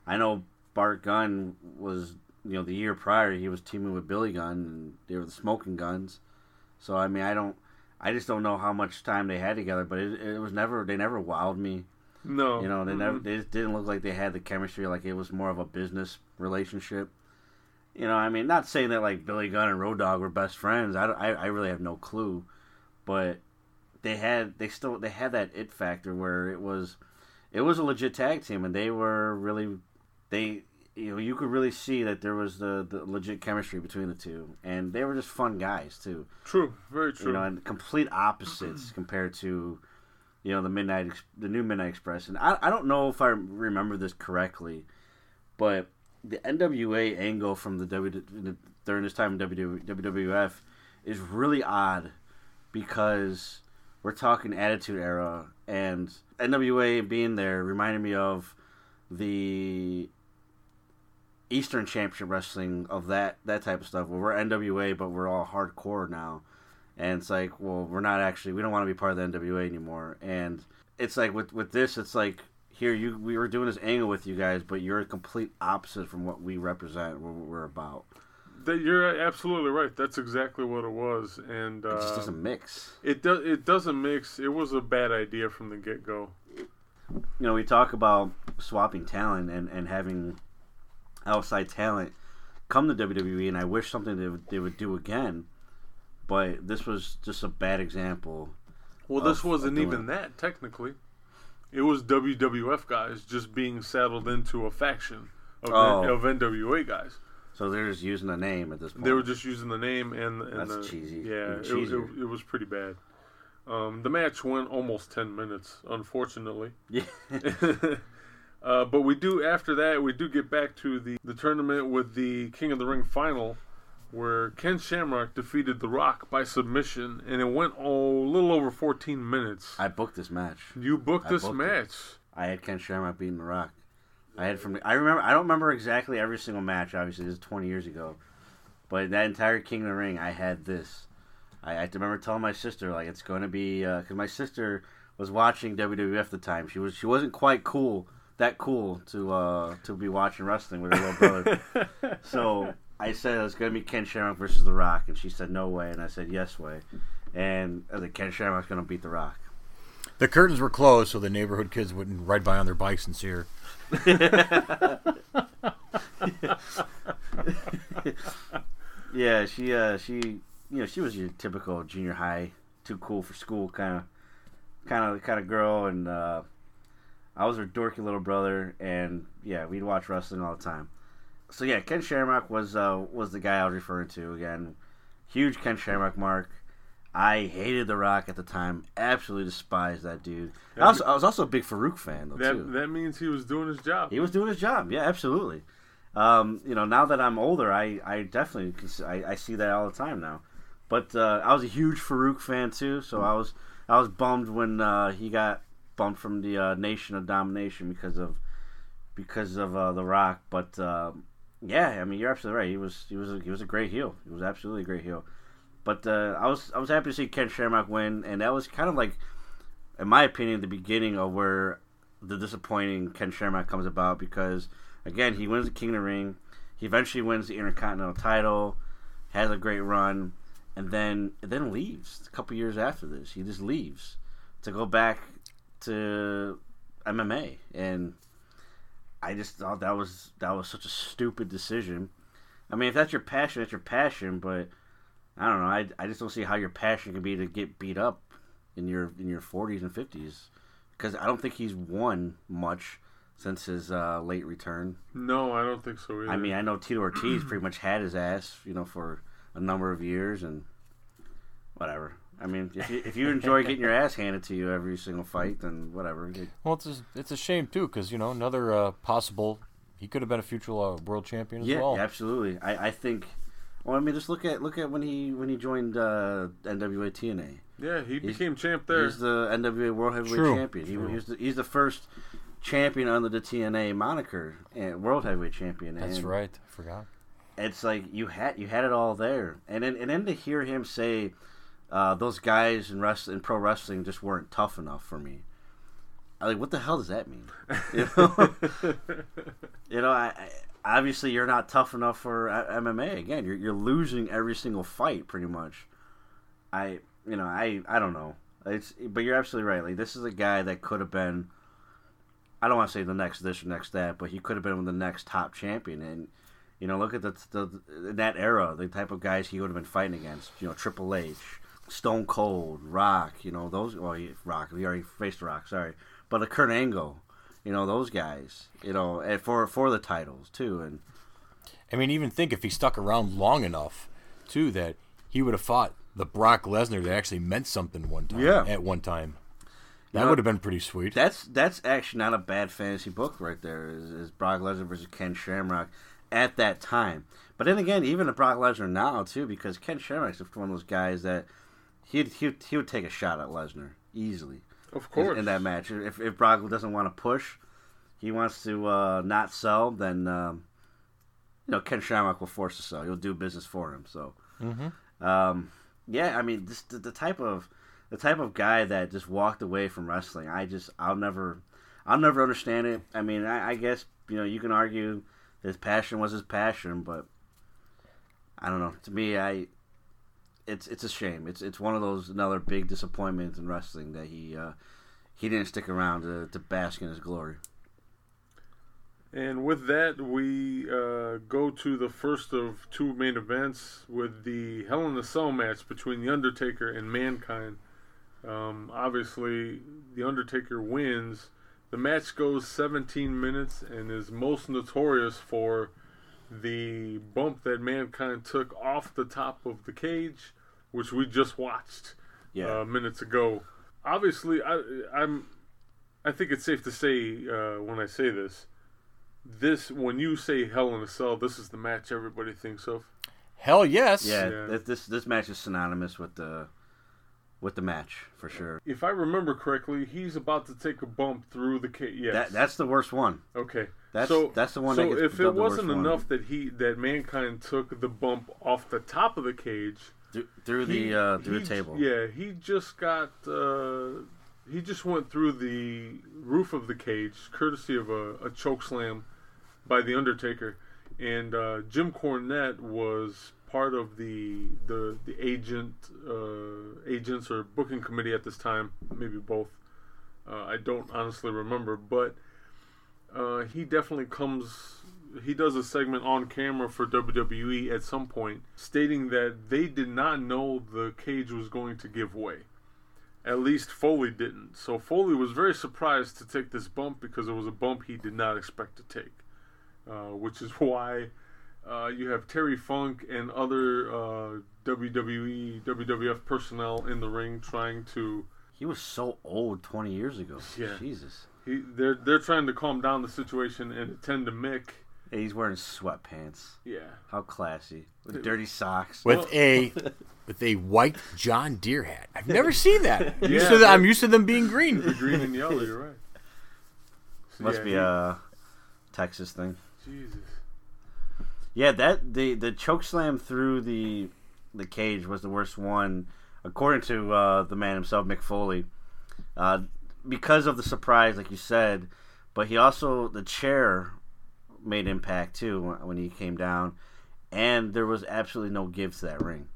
I know Bart Gunn was you know the year prior he was teaming with Billy Gunn and they were the Smoking Guns. So I mean I don't I just don't know how much time they had together, but it, it was never they never wowed me. No, You know, they mm-mm. never they just didn't look like they had the chemistry. Like it was more of a business relationship. You know, I mean, not saying that like Billy Gunn and Road Dogg were best friends. I, I, I really have no clue, but they had they still they had that it factor where it was it was a legit tag team and they were really they you know you could really see that there was the, the legit chemistry between the two and they were just fun guys too True, very true. you know, and complete opposites [CLEARS THROAT] compared to, you know, the midnight, the new Midnight Express. And I, I don't know if I remember this correctly, but the NWA angle from the W during this time in WWF is really odd because we're talking Attitude Era, and NWA being there reminded me of the Eastern Championship Wrestling of that that type of stuff. Where we're NWA, but we're all hardcore now, and it's like, well, we're not actually. We don't want to be part of the NWA anymore. And it's like with with this, it's like here you we were doing this angle with you guys, but you're a complete opposite from what we represent. What we're about. That you're absolutely right. That's exactly what it was, and It just uh, doesn't mix. it does. It doesn't mix. It was a bad idea from the get go. you know, we talk about swapping talent and, and having outside talent come to WWE, and I wish something they would, they would do again. But this was just a bad example. Well, this of wasn't doing even that technically. It was WWF guys just being saddled into a faction of, Oh. of NWA guys. So they're just using the name at this point. They were just using the name and, and That's the, cheesy. Yeah, it, it, it was pretty bad. Um, the match went almost ten minutes, unfortunately. yeah. [LAUGHS] uh, but we do after that we do get back to the the tournament with the King of the Ring final, where Ken Shamrock defeated The Rock by submission, and it went oh, a little over fourteen minutes. I booked this match. You booked I this booked it. match. I had Ken Shamrock beating The Rock. I had from. I remember. I don't remember exactly every single match. Obviously, this is twenty years ago. But that entire King of the Ring, I had this. I, I remember telling my sister like it's going to be because my sister was watching WWF at the time. She was she wasn't quite cool that cool to uh to be watching wrestling with her little brother. [LAUGHS] so I said it's going to be Ken Shamrock versus The Rock, and she said no way, and I said yes way, and I was Ken Shamrock's going to beat The Rock. The curtains were closed so the neighborhood kids wouldn't ride by on their bikes and see her. [LAUGHS] Yeah, she uh she you know she was your typical junior high, too cool for school kind of kind of kind of girl, and uh, I was her dorky little brother, and yeah, we'd watch wrestling all the time. So yeah, Ken Shamrock was uh was the guy I was referring to again. Huge Ken Shamrock mark. I hated The Rock at the time. Absolutely despised that dude. I, also, I was also a big Faarooq fan though too. That that means he was doing his job. He was doing his job. Yeah, absolutely. Um, you know, now that I'm older, I, I definitely I, I see that all the time now. But uh, I was a huge Faarooq fan too, so I was I was bummed when uh, he got bumped from the uh, Nation of Domination because of because of uh, The Rock. But um yeah, I mean, you're absolutely right. He was he was a, he was a great heel. He was absolutely a great heel. But uh, I was I was happy to see Ken Shamrock win, and that was kind of like, in my opinion, the beginning of where the disappointing Ken Shamrock comes about because again he wins the King of the Ring, he eventually wins the Intercontinental title, has a great run, and then and then leaves a couple years after this. He just leaves to go back to MMA, and I just thought that was that was such a stupid decision. I mean, if that's your passion, that's your passion, but I don't know. I, I just don't see how your passion can be to get beat up in your in your 40s and 50s because I don't think he's won much since his uh, late return. No, I don't think so either. I mean, I know Tito Ortiz pretty much had his ass, you know, for a number of years and whatever. I mean, if you, if you enjoy getting your ass handed to you every single fight, then whatever. Well, it's a, it's a shame too because you know another uh, possible he could have been a future uh, world champion as Yeah, well. absolutely. I, I think. Well, I mean, just look at look at when he when he joined uh, NWA TNA. yeah, he became champ there. He's the NWA World Heavyweight True. Champion. He, he's, the, he's the first champion under the TNA moniker and World Heavyweight Champion. That's and, right. I forgot. it's like you had you had it all there, and then and then to hear him say uh, those guys in wrestling, in pro wrestling, just weren't tough enough for me. I like, what the hell does that mean? [LAUGHS] You know, [LAUGHS] you know, I, I, obviously you're not tough enough for uh, MMA. Again, you're you're losing every single fight, pretty much. I, you know, I I don't know. It's but you're absolutely right. Like this is a guy that could have been. I don't want to say the next this or next that, but he could have been the next top champion. And you know, look at the, the in that era, the type of guys he would have been fighting against. You know, Triple H, Stone Cold, Rock. You know those. Well, he, Rock. We already faced Rock. Sorry, but a Kurt Angle. You know those guys. You know, and for for the titles too. And I mean, even think if he stuck around long enough, too, that he would have fought the Brock Lesnar that actually meant something one time. Yeah. At one time, that know, would have been pretty sweet. That's that's actually not a bad fantasy book right there. Is, is Brock Lesnar versus Ken Shamrock at that time? But then again, even a Brock Lesnar now too, because Ken Shamrock's one of those guys that he'd he he would take a shot at Lesnar easily. Of course. In, in that match, if if Brock doesn't want to push, he wants to uh, not sell, then um, you know Ken Shamrock will force to sell. He'll do business for him. So, um, yeah, I mean, this the, the type of the type of guy that just walked away from wrestling. I just I'll never I'll never understand it. I mean, I, I guess you know you can argue his passion was his passion, but I don't know. To me, I it's it's a shame. It's it's one of those another big disappointments in wrestling that he uh, he didn't stick around to, to bask in his glory. And with that, we uh, go to the first of two main events with the Hell in a Cell match between The Undertaker and Mankind. Um, obviously, The Undertaker wins. The match goes 17 minutes and is most notorious for the bump that Mankind took off the top of the cage, which we just watched Yeah. uh, minutes ago. Obviously, I, I'm. I think it's safe to say uh, when I say this, this when you say Hell in a Cell, this is the match everybody thinks of. Hell yes. Yeah, Yeah. This, this this match is synonymous with the with the match for sure. If I remember correctly, he's about to take a bump through the cage. Yes. That that's the worst one. okay. That's so that's the one. so that gets if it the wasn't worst one. enough that he that mankind took the bump off the top of the cage Th- through he- the uh, through the table. Yeah, he just got. Uh, he just went through the roof of the cage, courtesy of a, a choke slam by the Undertaker, and uh, Jim Cornette was part of the the the agent uh, agents or booking committee at this time, maybe both. Uh, I don't honestly remember, but uh, he definitely comes. He does a segment on camera for WWE at some point, stating that they did not know the cage was going to give way. At least Foley didn't. So Foley was very surprised to take this bump because it was a bump he did not expect to take, uh, which is [LAUGHS] why uh, you have Terry Funk and other uh, WWE, WWF personnel in the ring trying to He was so old twenty years ago. Yeah. Jesus. He, they're they're trying to calm down the situation and attend to Mick. Yeah, he's wearing sweatpants. Yeah, How classy. With dirty socks. With a [LAUGHS] with a white John Deere hat. I've never seen that. [LAUGHS] I'm used to the, I'm used to them being green. the green and yellow. You're right. [LAUGHS] So, Must yeah, be he- a Texas thing. Jesus. Yeah, that the the choke slam through the the cage was the worst one, according to uh, the man himself, Mick Foley, uh, because of the surprise, like you said. But he also the chair made impact too when- he came down, and there was absolutely no give to that ring.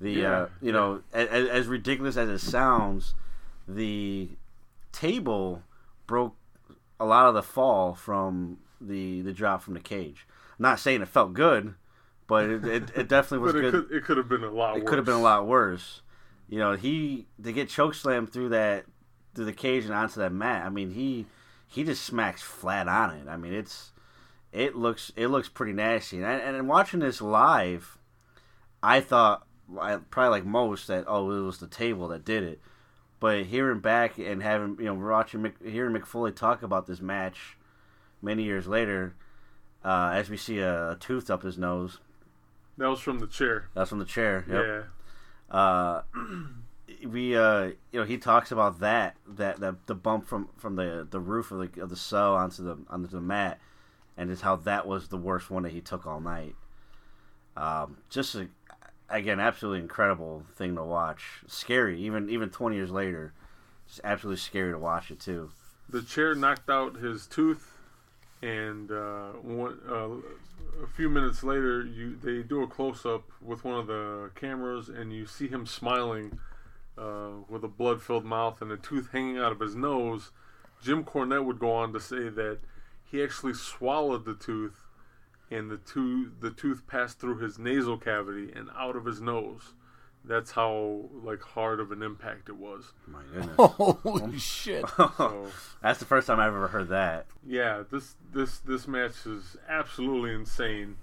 The Yeah, uh, you know as, as ridiculous as it sounds, the table broke a lot of the fall from the the drop from the cage. I'm not saying it felt good, but it, it, it definitely [LAUGHS] was it good. could it could have been a lot. it worse. could have been a lot worse. You know, he to get choke slammed through that through the cage and onto that mat. I mean, he he just smacks flat on it. I mean, it's it looks it looks pretty nasty. And and, and watching this live, I thought probably like most that oh it was the table that did it. But hearing back and having you know watching Mick, hearing Mick Foley talk about this match many years later, uh, as we see a, a tooth up his nose, That was from the chair. that's from the chair. Yep Yeah. uh, we uh, you know he talks about that that that the bump from from the the roof of the of the cell onto the onto the mat, and just how that was the worst one that he took all night. Um, just a, again, absolutely incredible thing to watch. Scary, even even 20 years later. Just absolutely scary to watch it too. The chair knocked out his tooth, and uh, one, uh, a few minutes later, you they do a close up with one of the cameras, and you see him smiling uh, with a blood filled mouth and a tooth hanging out of his nose. Jim Cornette would go on to say that he actually swallowed the tooth, and the tooth the tooth passed through his nasal cavity and out of his nose. That's how like hard of an impact it was. My goodness. [LAUGHS] Holy shit! [LAUGHS] So [LAUGHS] That's the first time I've ever heard that. yeah, this this this match is absolutely insane.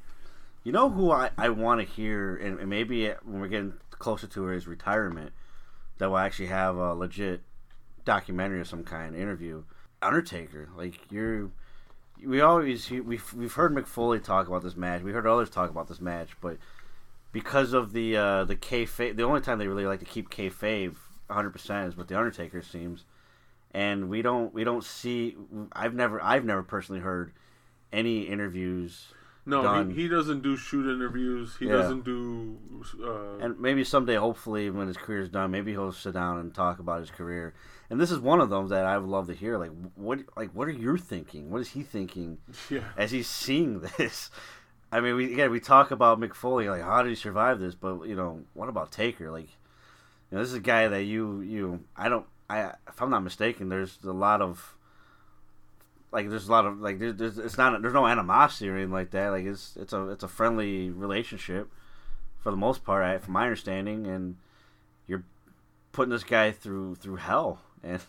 You know who I, I want to hear, and, and maybe when we're getting closer to his retirement, that will actually have a legit documentary of some kind, interview. Undertaker, like you're, we always we've we've heard Mick Foley talk about this match. We heard others talk about this match, but because of the uh, the kayfabe, the only time they really like to keep kayfabe 100 percent is with the Undertaker seems, and we don't we don't see. I've never I've never personally heard any interviews No, he, he doesn't do shoot interviews. He Yeah. doesn't do. Uh, And maybe someday, hopefully, when his career's done, maybe he'll sit down and talk about his career. And this is one of them that I would love to hear. Like, what, like, what are you thinking? What is he thinking [LAUGHS] yeah, as he's seeing this? [LAUGHS] I mean, we again we talk about Mick Foley, like, how did he survive this? But you know, what about Taker? Like, you know, this is a guy that you you I don't I if I'm not mistaken, there's a lot of like there's a lot of like there's, there's it's not there's no animosity or anything like that. Like it's it's a it's a friendly relationship for the most part, I, from my understanding, and you're putting this guy through through hell and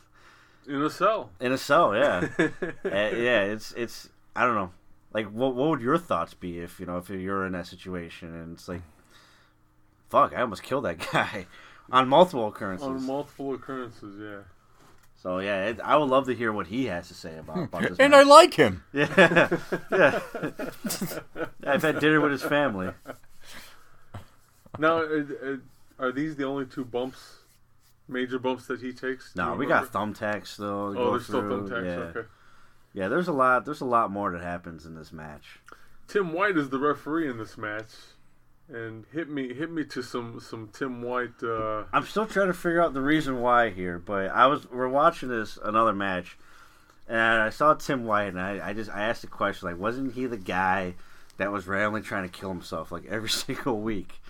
in a cell. in a cell. Yeah, [LAUGHS] Uh, yeah. It's it's I don't know. Like, what what would your thoughts be if you know if you're in that situation and it's like, fuck, I almost killed that [LAUGHS] guy on multiple occurrences. On multiple occurrences, yeah. So yeah, it, I would love to hear what he has to say about, about this. [LAUGHS] and I like him. [LAUGHS] yeah, yeah. [LAUGHS] I've had dinner with his family. Now, uh, uh, are these the only two bumps, major bumps that he takes? No, you we got thumbtacks though. Oh, go there's still thumbtacks. Yeah. Okay. yeah. There's a lot. There's a lot more that happens in this match. Tim White is the referee in this match, and hit me hit me to some some Tim White. Uh, I'm still trying to figure out the reason why here, but I was we're watching this another match, and I saw Tim White, and I, I just I asked the question like, wasn't he the guy that was randomly trying to kill himself like every [LAUGHS] single week?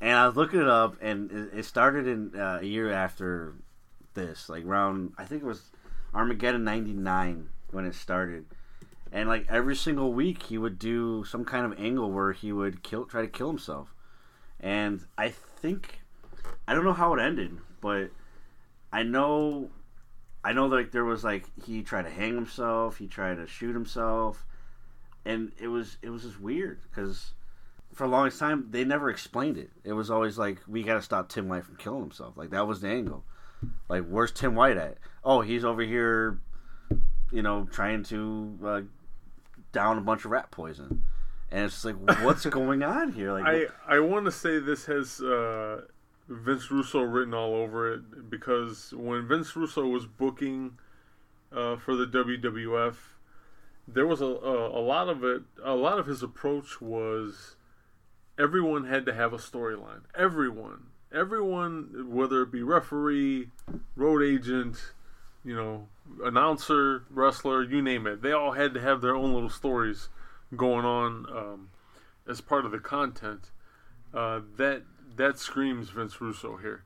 And I was looking it up, and it, started in uh, a year after this, like around I think it was Armageddon '99 when it started, and like every single week he would do some kind of angle where he would kill try to kill himself, and I think I don't know how it ended, but I know I know like there was like he tried to hang himself, he tried to shoot himself, and it was it was just weird because for a longest time they never explained it. It was always like we got to stop Tim White from killing himself. Like that was the angle. Like where's Tim White at? Oh, he's over here, you know, trying to uh, down a bunch of rat poison. And it's just like, [LAUGHS] what's going on here? Like, I I want to say this has uh, Vince Russo written all over it because when Vince Russo was booking uh, for the WWF, there was a, a a lot of it. A lot of his approach was everyone had to have a storyline. Everyone, everyone, whether it be referee, road agent, you know, announcer, wrestler, you name it, they all had to have their own little stories going on um, as part of the content. Uh, that that screams Vince Russo here.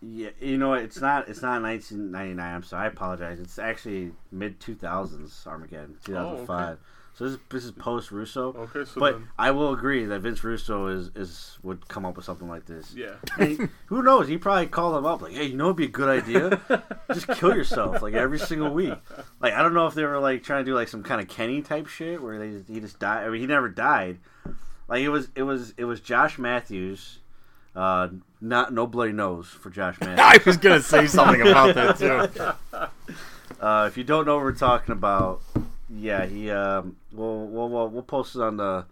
Yeah, you know? It's not. It's not 1999. I'm sorry. I apologize. It's actually mid 2000s Armageddon, 2005. So this is, this is post Russo. Okay, so but then, I will agree that Vince Russo is, is would come up with something like this. yeah, he- who knows? He probably called him up like, "Hey, you know, it'd be a good idea. [LAUGHS] Just kill yourself like every single week." Like I don't know if they were like trying to do like some kind of Kenny type shit where they just, he just died. I mean, he never died. Like it was it was it was Josh Matthews. Uh, not no bloody nose for Josh [LAUGHS] Matthews. I was gonna say something about that too. [LAUGHS] Uh, if you don't know what we're talking about, yeah, he um, we'll, we'll we'll we'll post it on the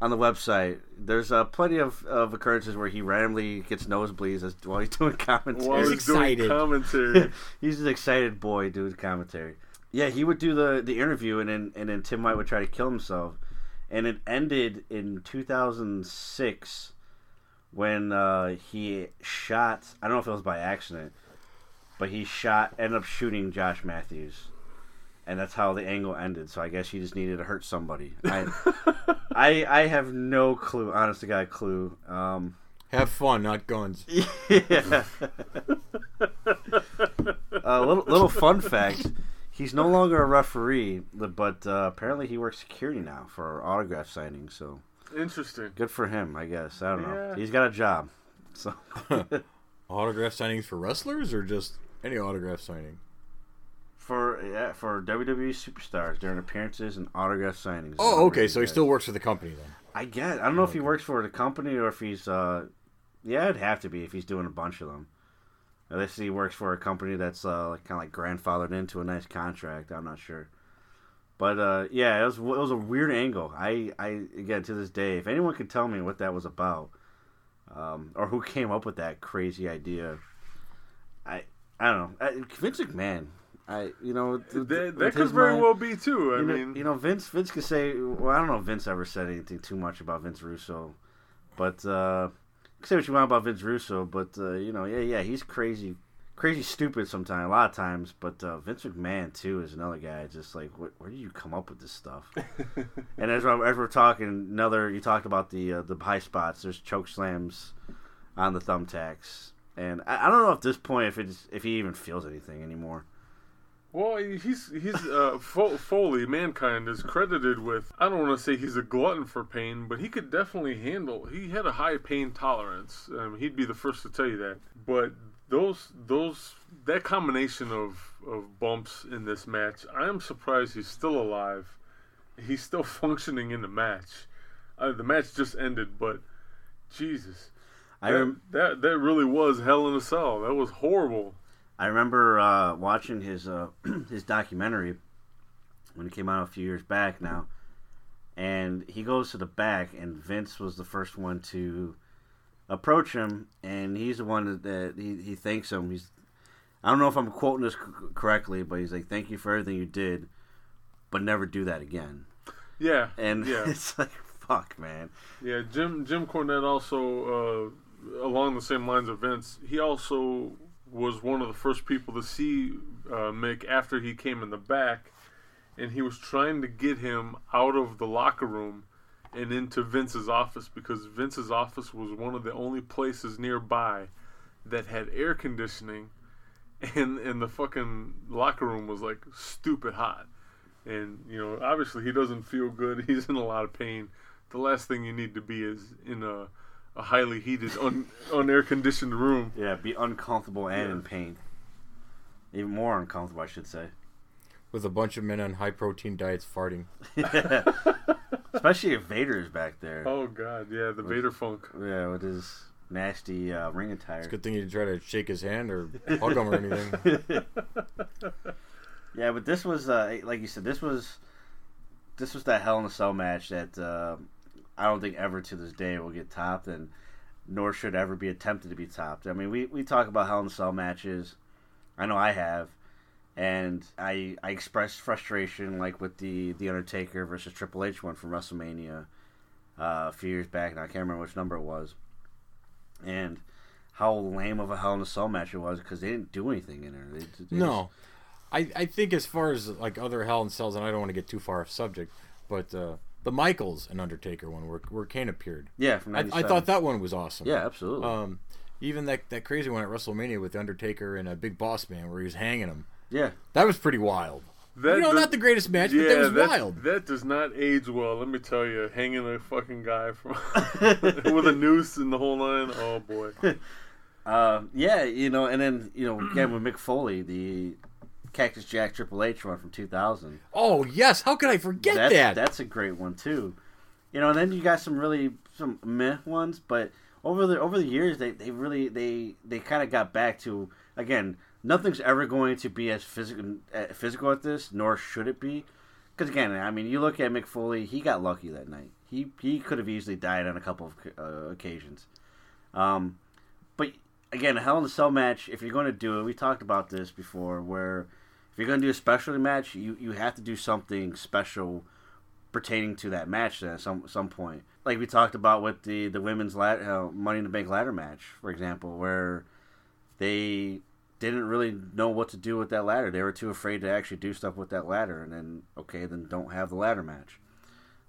on the website. There's uh, plenty of, of occurrences where he randomly gets nosebleeds as, while he's doing [LAUGHS] commentary. while He's he's doing excited. commentary. [LAUGHS] he's an excited boy doing commentary. Yeah, he would do the, the interview, and then and then Tim White would try to kill himself, and it ended in 2006 when uh, he shot. I don't know if it was by accident, but he shot, ended up shooting Josh Matthews, and that's how the angle ended. So I guess he just needed to hurt somebody. [LAUGHS] I, I, I have no clue. Honest to God, clue. Um, Have fun, not guns. [LAUGHS] yeah. A [LAUGHS] little little fun fact: he's no longer a referee, but uh, apparently he works security now for autograph signings. So Interesting. good for him, I guess. I don't know. He's got a job. So Autograph signings for wrestlers or just any autograph signing? For yeah for WWE superstars during appearances and autograph signings. Oh, okay. So he still works for the company then. I guess I don't know if he works for the company or if he's uh yeah it'd have to be if he's doing a bunch of them. Unless he works for a company that's uh kind of like grandfathered into a nice contract. I'm not sure. But uh yeah, it was it was a weird angle. I I again to this day, if anyone could tell me what that was about, um, or who came up with that crazy idea, I I don't know. I, Vince McMahon. I you know with- That, that could very mind- well be too. I you know, mean, you know, Vince. Vince could say. Well, I don't know if Vince ever said anything too much about Vince Russo, but uh, say what you want about Vince Russo, but uh, you know, yeah, yeah, he's crazy, crazy stupid sometimes, a lot of times. But uh, Vince McMahon too is another guy. Just like, where, where do you come up with this stuff? [LAUGHS] and as, we're- as we're talking, another you talked about the uh, the high spots. There's choke slams on the thumbtacks, and I, I don't know at this point if it's if he even feels anything anymore. Well, he's he's uh, Foley. Mankind is credited with. I don't want to say he's a glutton for pain, but he could definitely handle. He had a high pain tolerance. Um, he'd be the first to tell you that. But those those that combination of of bumps in this match, I am surprised he's still alive. He's still [LAUGHS] functioning in the match. Uh, the match just ended, but Jesus, I that, that that really was hell in a cell. That was horrible. I remember uh, watching his uh, [CLEARS THROAT] his documentary when it came out a few years back now, and he goes to the back, and Vince was the first one to approach him, and he's the one that, he, he thanks him. He's I don't know if I'm quoting this c- correctly, but he's like, "Thank you for everything you did, but never do that again." Yeah, And yeah. [LAUGHS] it's like, fuck, man. Yeah, Jim Jim Cornette also uh, along the same lines of Vince. He also was one of the first people to see uh, Mick after he came in the back, and he was trying to get him out of the locker room and into Vince's office because Vince's office was one of the only places nearby that had air conditioning, [LAUGHS] and and the fucking locker room was like stupid hot. And you know, obviously he doesn't feel good. [LAUGHS] He's in a lot of pain the last thing you need to be is in a, a highly heated, un, un air conditioned room. Yeah, be uncomfortable and Yeah. in pain. Even more uncomfortable, I should say. With a bunch of men on high protein diets farting. [LAUGHS] Especially if Vader is back there. Oh god, yeah, the Vader funk. Yeah, with his nasty uh, ring attire. It's a good thing you didn't try to shake his hand or hug him or anything. [LAUGHS] Yeah, but this was uh, like you said, this was this was that Hell in a Cell match that uh, I don't think ever to this day will get topped, and nor should ever be attempted to be topped. I mean, we, we talk about Hell in a Cell matches. I know I have, and I I expressed frustration like with the the Undertaker versus Triple H one from WrestleMania uh, a few years back. Now I can't remember which number it was, and how lame of a Hell in a Cell match it was because they didn't do anything in there. They, they No, I, I think as far as like other Hell in Cells, and I don't want to get too far off subject, but uh, the Michaels and Undertaker one where where Kane appeared, Yeah, from I, I thought that one was awesome. Yeah, absolutely. Um, even that that crazy one at WrestleMania with the Undertaker and a Big Boss Man where he was hanging him, yeah, that was pretty wild. That you know, does- not the greatest match, yeah, but that was that, wild. that does not age well. Let me tell you, hanging a fucking guy from [LAUGHS] with a noose and the whole line. Oh boy. [LAUGHS] uh, yeah, you know, and then you know again with Mick Foley, the Cactus Jack Triple H one from 2000. Oh yes, how could I forget that's, that? That's a great one too. You know, and then you got some really some meh ones, but over the over the years they, they really they they kind of got back to again nothing's ever going to be as physical uh, physical at this, nor should it be. Because again, I mean, you look at Mick Foley, he got lucky that night. He he could have easily died on a couple of uh, occasions. Um, but again, a Hell in a Cell match, if you're going to do it, we talked about this before, where if you're going to do a specialty match, you, you have to do something special pertaining to that match at some some point. Like we talked about with the the women's ladder, uh, Money in the Bank ladder match, for example, where they didn't really know what to do with that ladder. They were too afraid to actually do stuff with that ladder, and then okay, then don't have the ladder match.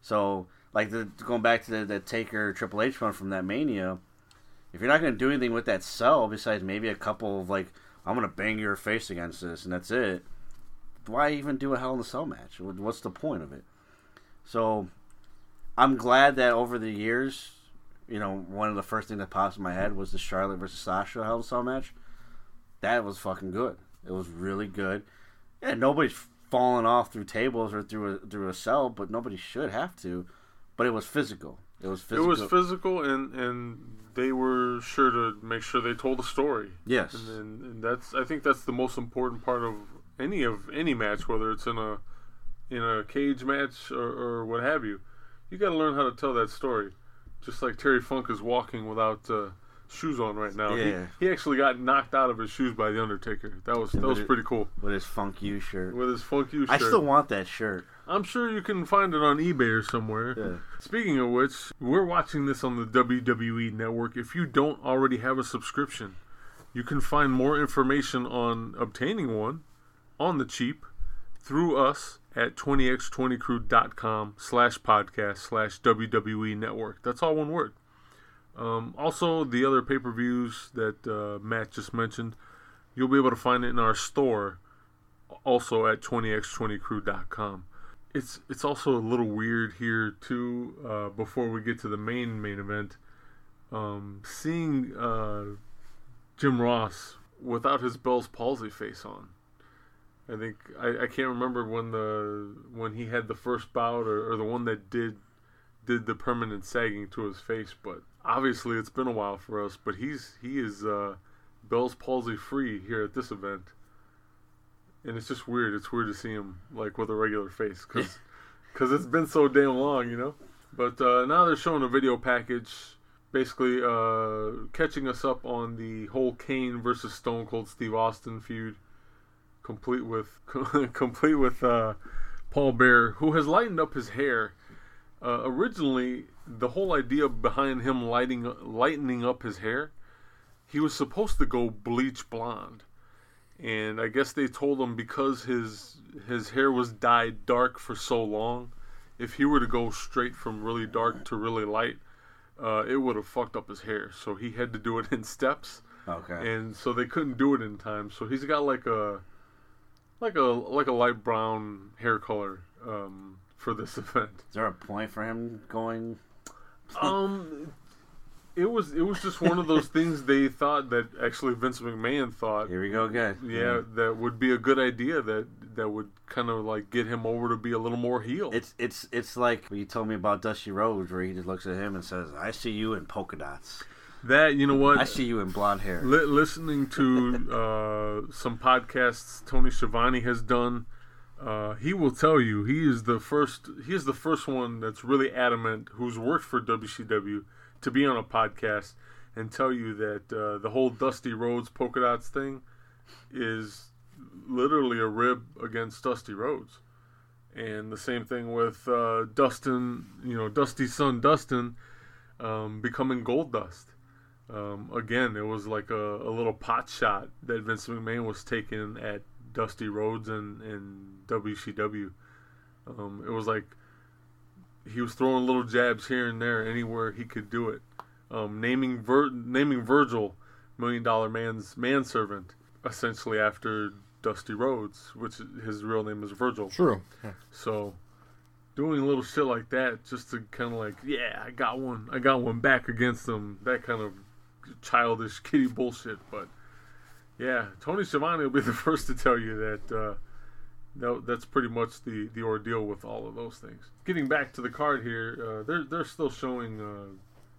So like the going back to the, the Taker Triple H one from that Mania, if you're not going to do anything with that cell besides maybe a couple of like I'm going to bang your face against this and that's it, why even do a Hell in a Cell match? What's the point of it? So I'm glad that over the years, you know, one of the first things that pops in my head was the Charlotte versus Sasha Hell in a Cell match. That was fucking good. It was really good. Yeah, nobody's falling off through tables or through a through a cell, but nobody should have to. But it was physical. It was physical. It was physical, and and they were sure to make sure they told a story. Yes. And, and, and that's I think that's the most important part of any of any match, whether it's in a in a cage match or, or what have you. You got to learn how to tell that story. Just like Terry Funk is walking without uh, shoes on right now. Yeah. He, he actually got knocked out of his shoes by the Undertaker. That was that was it- pretty cool. with his funk you shirt. With his funk you shirt. I still want that shirt. I'm sure you can find it on eBay or somewhere. Yeah. Speaking of which, we're watching this on the WWE network. If you don't already have a subscription, you can find more information on obtaining one on the cheap through us at 20x20crew.com slash podcast slash WWE network. That's all one word. Um, also, the other pay-per-views that uh, Matt just mentioned, you'll be able to find it in our store also at 20x20crew.com. It's it's also a little weird here too. Uh, before we get to the main main event, um, seeing uh, Jim Ross without his Bell's palsy face on. I think I, I can't remember when the when he had the first bout or, or the one that did did the permanent sagging to his face, but obviously it's been a while for us. But he's he is uh, Bell's palsy free here at this event and it's just weird. It's weird to see him like with a regular face because because [LAUGHS] it's been so damn long, you know. But uh, now they're showing a video package, basically uh, catching us up on the whole Kane versus Stone Cold Steve Austin feud, complete with [LAUGHS] complete with uh, Paul Bearer, who has lightened up his hair. Uh, originally, the whole idea behind him lighting lightening up his hair, he was supposed to go bleach blonde and I guess they told him because his his hair was dyed dark for so long, if he were to go straight from really dark to really light, uh, it would have fucked up his hair. So he had to do it in [LAUGHS] steps, Okay. and so they couldn't do it in time. So he's got like a like a like a light brown hair color um, for this [LAUGHS] event. Is there a point for him going? Um, it was it was just one of those things they thought that actually Vince McMahon thought Here we go again. yeah, that would be a good idea. That that would kind of like get him over to be a little more heel. It's it's it's like when you told me about Dusty Rhodes, where he just looks at him and says, "I see you in polka dots. That you know what? I see you in blonde hair." Li- listening to uh, some podcasts Tony Schiavone has done, uh, he will tell you he is the first. He is the first one that's really adamant who's worked for WCW to be on a podcast and tell you that uh, the whole Dusty Rhodes polka dots thing is literally a rib against Dusty Rhodes. And the same thing with uh, Dustin, you know, Dusty's son Dustin um, becoming Gold Dust. Um, again, it was like a, a little pot shot that Vince McMahon was taking at Dusty Rhodes and, and WCW. Um, it was like he was throwing little jabs here and there, anywhere he could do it. Um, naming Vir- naming Virgil Million Dollar Man's manservant, essentially after Dusty Rhodes, which his real name is Virgil. True. So, doing a little shit like that just to kind of like, yeah, I got one, I got one back against them. That kind of childish kitty bullshit. But yeah, Tony Schiavone will be the [LAUGHS] first to tell you that. Uh, no, that's pretty much the, the ordeal with all of those things. Getting back to the card here, uh, they're they're still showing. Uh,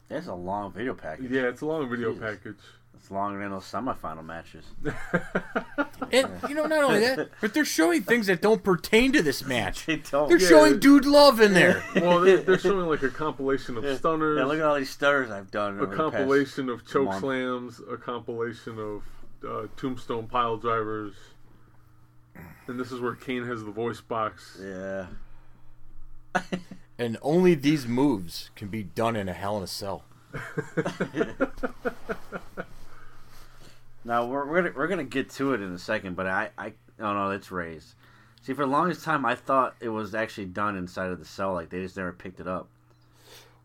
That's a long video package. yeah, it's a long video Jesus. package. It's longer than those semifinal matches. [LAUGHS] And you know, not only that, but they're showing things that don't pertain to this match. [LAUGHS] They don't. They're Yeah. showing dude love in there. [LAUGHS] well, they're, they're showing like a compilation of stunners. Yeah, look at all these stutters I've done. a over the past- compilation of choke month. slams, a compilation of uh, tombstone pile drivers, and this is where Kane has the voice box. Yeah. and only these moves can be done in a Hell in a Cell. Now we're we're gonna, we're gonna get to it in a second, but I I oh no, it's raised. See, for the longest time, I thought it was actually done inside of the cell. Like they just never picked it up.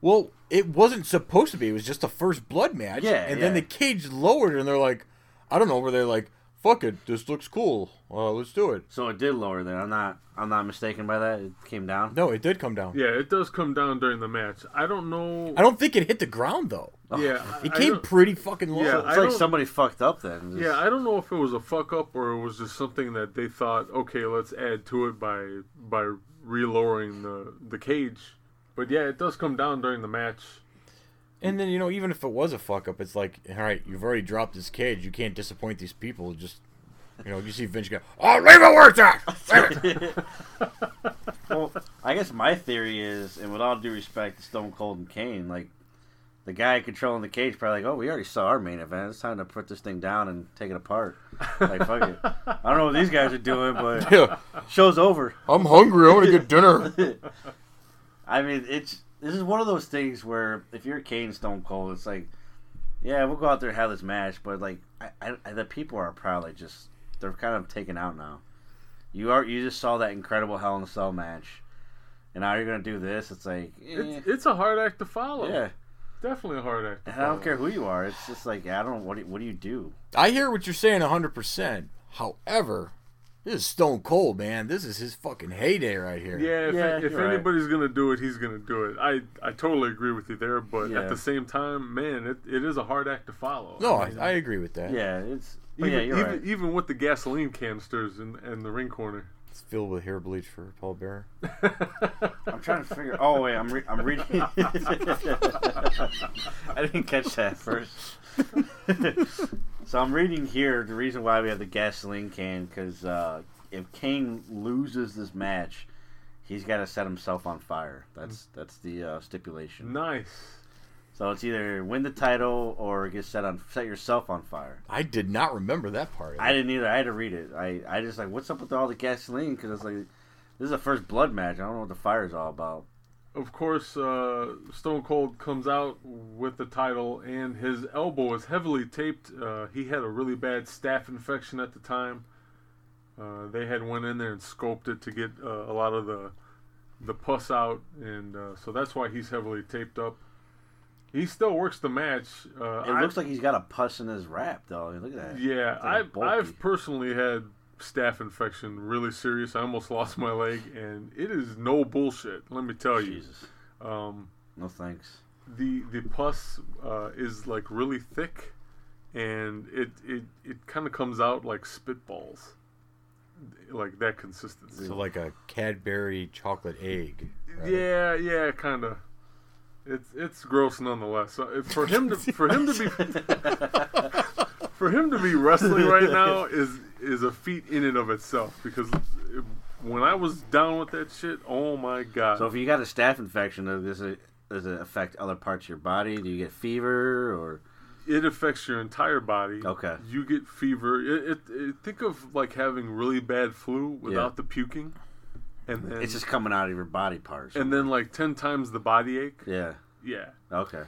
Well, it wasn't supposed to be. It was just the first blood match. Yeah, And then the cage lowered, and they're like, I don't know, were they like, fuck it, this looks cool. Uh, let's do it. So it did lower there. I'm not I'm not mistaken by that. It came down. No, it did come down. Yeah, it does come down during the match. I don't know. I don't think it hit the ground, though. yeah, It I came don't- pretty fucking low. Yeah, It's I like don't- somebody fucked up then. Yeah, I don't know if it was a fuck up or it was just something that they thought, okay, let's add to it by by re-lowering the the cage. But yeah, it does come down during the match. And then, you know, even if it was a fuck up, it's like, all right, you've already dropped this cage. You can't disappoint these people. Just, you know, you see Vince go, oh, leave it where it's at. Well, I guess my theory is, and with all due respect to Stone Cold and Kane, like the guy controlling the cage probably like, oh, we already saw our main event. It's time to put this thing down and take it apart. Like fuck it. I don't know what these guys are doing, but [LAUGHS] yeah, show's over. I'm hungry. I want to get dinner. [LAUGHS] I mean, it's this is one of those things where if you're Kane Stone Cold, it's like, yeah, we'll go out there and have this match, but like, I, I, I- the people are probably just they're kind of taken out now. You are you just saw that incredible Hell in a Cell match, and now you're gonna do this. It's like, eh, It's it's a hard act to follow. yeah. definitely a hard act. To And I don't care who you are. It's just like I don't. What do, what do you do? I hear what you're saying 100%. However, this is Stone Cold, man. This is his fucking heyday right here. Yeah, if, Yeah, if you're right. anybody's gonna do it, he's gonna do it. I, I totally agree with you there, but Yeah. at the same time, man, it, it is a hard act to follow. No, I, mean, I agree with that. Yeah, it's. Even, yeah, you're even, right. even with the gasoline canisters in, in the ring corner. It's filled with hair bleach for Paul Bearer. [LAUGHS] I'm trying to figure. Oh wait, I'm re- I'm reading. [LAUGHS] I didn't catch that first. [LAUGHS] so I'm reading here the reason why we have the gasoline can because uh, if Kane loses this match, he's got to set himself on fire. That's that's the uh, stipulation. Nice. So it's either win the title or get set on set yourself on fire. I did not remember that part. I didn't either. I had to read it. I I just like what's up with all the gasoline because it's like this is a first blood match. I don't know what the fire is all about. Of course, uh, Stone Cold comes out with the title, and his elbow is heavily taped. Uh, he had a really bad staph infection at the time. Uh, they had went in there and scoped it to get uh, a lot of the the pus out, and uh, so that's why he's heavily taped up. He still works the match. Uh, It I- looks like he's got a pus in his wrap, though. Look at that. Yeah, like I've. I've personally had staph infection, really serious. I almost lost my leg, and it is no bullshit. Let me tell you. Jesus. Um, No thanks. the the pus uh, is like really thick, and it it, it kind of comes out like spitballs, like that consistency. So like a Cadbury chocolate egg. right? Yeah, yeah, kind of. It's it's gross nonetheless. So for him to for him to be [LAUGHS] for him to be wrestling right now is is a feat in and of itself because it, when I was down with that shit, oh my god. So if you got a staph infection, does it does it affect other parts of your body? Do you get fever or? it affects your entire body. Okay. You get fever. It, it, it think of like having really bad flu without Yeah. the puking, and then It's just coming out of your body parts. and then like ten times the body ache. yeah. Yeah. Okay.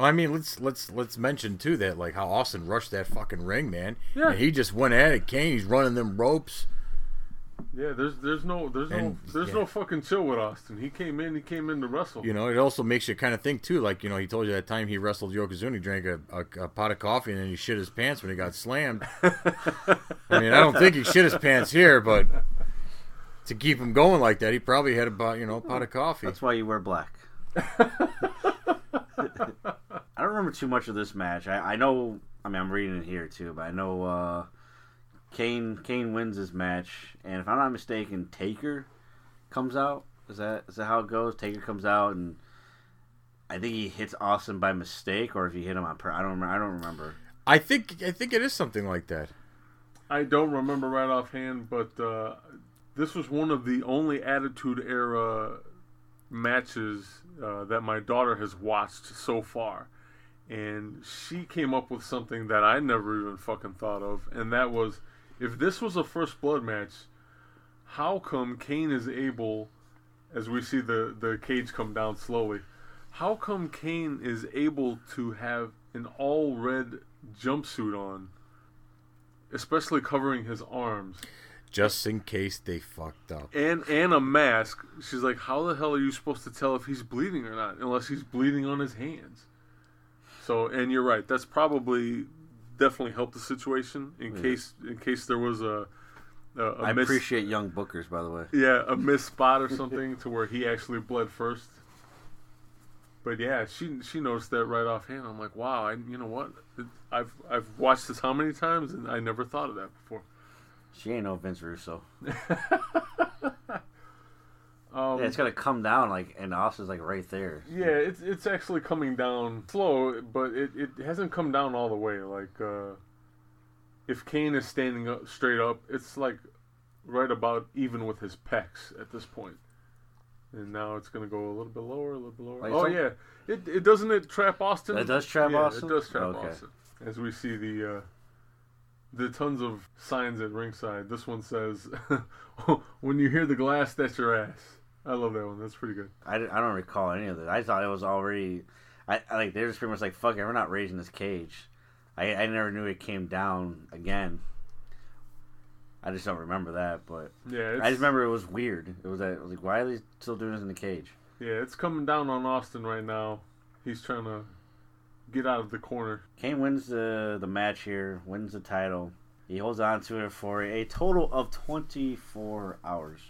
Well, I mean, let's let's let's mention too that like how Austin rushed that fucking ring, man. Yeah. And he just went at it. Kane, he's running them ropes. Yeah, there's there's no there's And, no there's yeah. no fucking chill with Austin. He came in, he came in to wrestle. You know, it also makes you kind of think too. Like you know, he told you that time he wrestled Yokozuna, he drank a, a, a pot of coffee and then he shit his pants when he got slammed. [LAUGHS] I mean, I don't think he shit his pants here, but to keep him going like that, he probably had about you know a pot of coffee. That's why you wear black. [LAUGHS] [LAUGHS] I don't remember too much of this match. I, I know. I mean, I'm reading it here too, but I know uh, Kane Kane wins this match, and if I'm not mistaken, Taker comes out. Is that is that how it goes? Taker comes out, and I think he hits Austin by mistake, or if he hit him on per. I don't remember. I don't remember. I think I think it is something like that. I don't remember right offhand, but uh, this was one of the only Attitude Era matches uh, that my daughter has watched so far. And she came up with something that I never even fucking thought of, and that was if this was a first blood match, how come Kane is able as we see the the cage come down slowly. How come Kane is able to have an all red jumpsuit on, especially covering his arms, Just in case they fucked up. and and a mask? She's like, how the hell are you supposed to tell if he's bleeding or not, unless he's bleeding on his hands? So, and you're right. That's probably definitely helped the situation in case in case there was a. a, a I miss- appreciate young bookers, by the way. yeah, a missed spot or something to where he actually bled first. But yeah, she she noticed that right offhand. I'm like, wow, I, you know what? It, I've I've watched this how many times, and I never thought of that before. She ain't no Vince Russo. [LAUGHS] Um, Yeah, it's gonna come down like, and Austin's like right there. yeah, it's it's actually coming down slow, but it, it hasn't come down all the way. Like uh, if Kane is standing up straight up, it's like right about even with his pecs at this point. And now it's gonna go a little bit lower, a little bit lower. Like oh yeah, it it doesn't it trap Austin? It does trap yeah, Austin? It does trap Okay. Austin. As we see the uh, the tons of signs at ringside. This one says, [LAUGHS] "When you hear the glass, that's your ass." I love that one. That's pretty good. I, I don't recall any of this. I thought it was already. I, I like they're just pretty much like fuck it, we're not raising this cage. I I never knew it came down again. I just don't remember that, but Yeah, I just remember it was weird. It was, that, it was like, why are they still doing this in the cage? yeah, it's coming down on Austin right now. He's trying to get out of the corner. Kane wins the the match here, wins the title. He holds on to it for a total of 24 hours.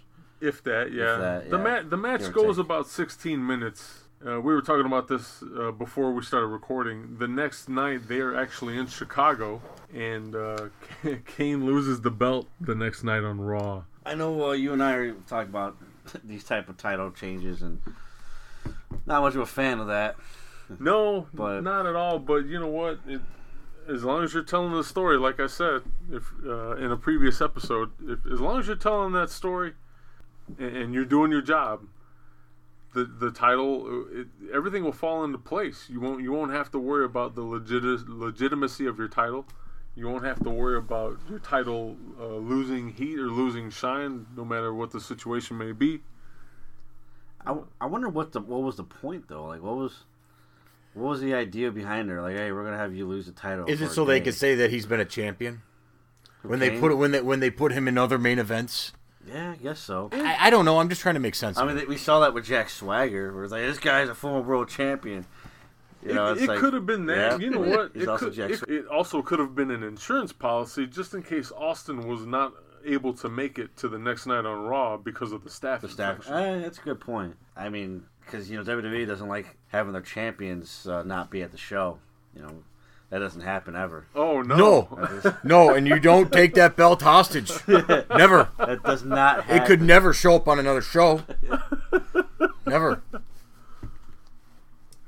If that, yeah. that, The yeah. ma- the match goes take. about 16 minutes. Uh, we were talking about this uh, before we started recording. The next night, they are actually in Chicago, and uh, [LAUGHS] Kane loses the belt the next night on Raw. I know uh, you and I are talking about [LAUGHS] these type of title changes, and not much of a fan of that. [LAUGHS] No, But- not at all. But you know what? It, as long as you're telling the story, like I said, if uh, in a previous episode, if as long as you're telling that story and, and you're doing your job, the the title, uh, it, everything will fall into place. You won't you won't have to worry about the legit legitimacy of your title. You won't have to worry about your title uh, losing heat or losing shine, no matter what the situation may be. I, I wonder what the what was the point though? Like, what was what was the idea behind her? Like, hey, we're gonna have you lose the title. Is it so they day. could say that he's been a champion? When they put when they when they put him in other main events? Yeah, I guess so. I, I don't know. I'm just trying to make sense. I of mean, it. we saw that with Jack Swagger, where it's like this guy's a former world champion. You know, it it like, could have been that. yeah. You know what? It, also could, Jack it, it also could have been an insurance policy just in case Austin was not able to make it to the next night on Raw because of the staph. the staph. infection. Eh, that's a good point. I mean, because you know WWE doesn't like having their champions uh, not be at the show. You know, that doesn't happen ever. oh no! no, [LAUGHS] no, and you don't take that belt hostage. [LAUGHS] never. That does not. It could never show up on another show. never.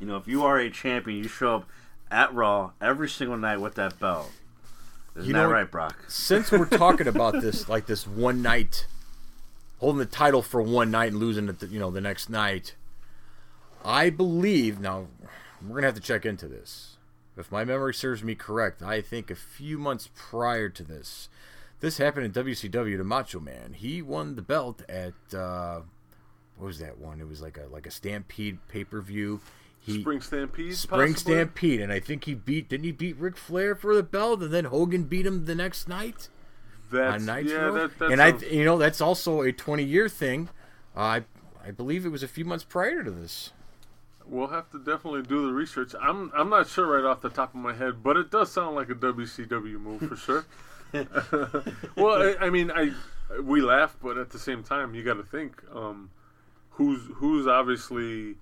You know, if you are a champion, you show up at Raw every single night with that belt. Isn't You that know- right, Brock? Since we're talking [LAUGHS] about this, like this one night, holding the title for one night and losing it, the, you know, the next night, I believe now we're gonna have to check into this. If my memory serves me correct, I think a few months prior to this, this happened in WCW to Macho Man. He won the belt at uh, what was that one? It was like a like a Stampede pay per view. He Spring Stampede. Spring possibly? Stampede, and I think he beat didn't he beat Ric Flair for the belt, and then Hogan beat him the next night That's, on yeah, that, that and sounds- I, you know, that's also a twenty year thing. Uh, I I believe it was a few months prior to this. We'll have to definitely do the research. I'm I'm not sure right off the top of my head, but it does sound like a WCW move for sure. [LAUGHS] well, I, I mean, I we laugh, but at the same time, you got to think um, who's who's obviously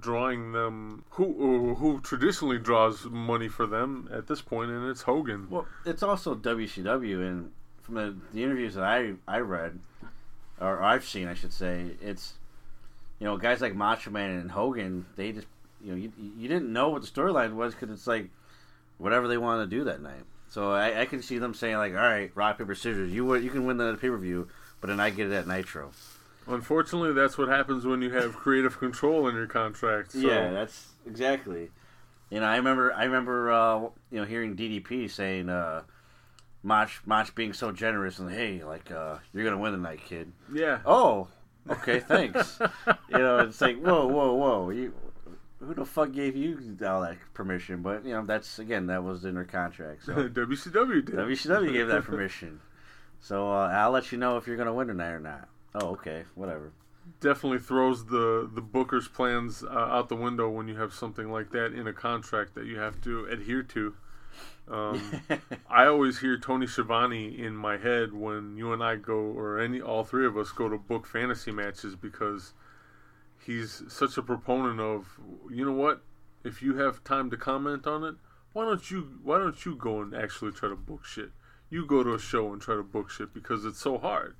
drawing them who who traditionally draws money for them at this point, and it's Hogan. Well, it's also WCW, and from the, the interviews that I I read, or I've seen, I should say, it's you know guys like Macho Man and Hogan. They just you know you, you didn't know what the storyline was because it's like whatever they wanted to do that night. So I, I can see them saying like, all right, rock paper scissors, you you can win the pay per view, but then I get it at Nitro. Unfortunately, that's what happens when you have creative control in your contract. So. Yeah, that's exactly. You know, I remember, I remember, uh, you know, hearing DDP saying, uh, "Mach, Mach being so generous and hey, like, uh, you're gonna win tonight, kid." yeah. Oh, Okay, thanks. you know, it's like whoa, whoa, whoa. You, who the fuck gave you all that permission? But you know, that's again, that was in their contract. So [LAUGHS] WCW did. WCW gave that [LAUGHS] permission. So uh, I'll let you know if you're gonna win tonight or not. Oh, okay, whatever. Definitely throws the the booker's plans uh, out the window when you have something like that in a contract that you have to adhere to. Um, [LAUGHS] I always hear Tony Schiavone in my head when you and I go, or any all three of us go to book fantasy matches because he's such a proponent of, you know what? If you have time to comment on it, why don't you why don't you go and actually try to book shit? You go to a show and try to book shit because it's so hard.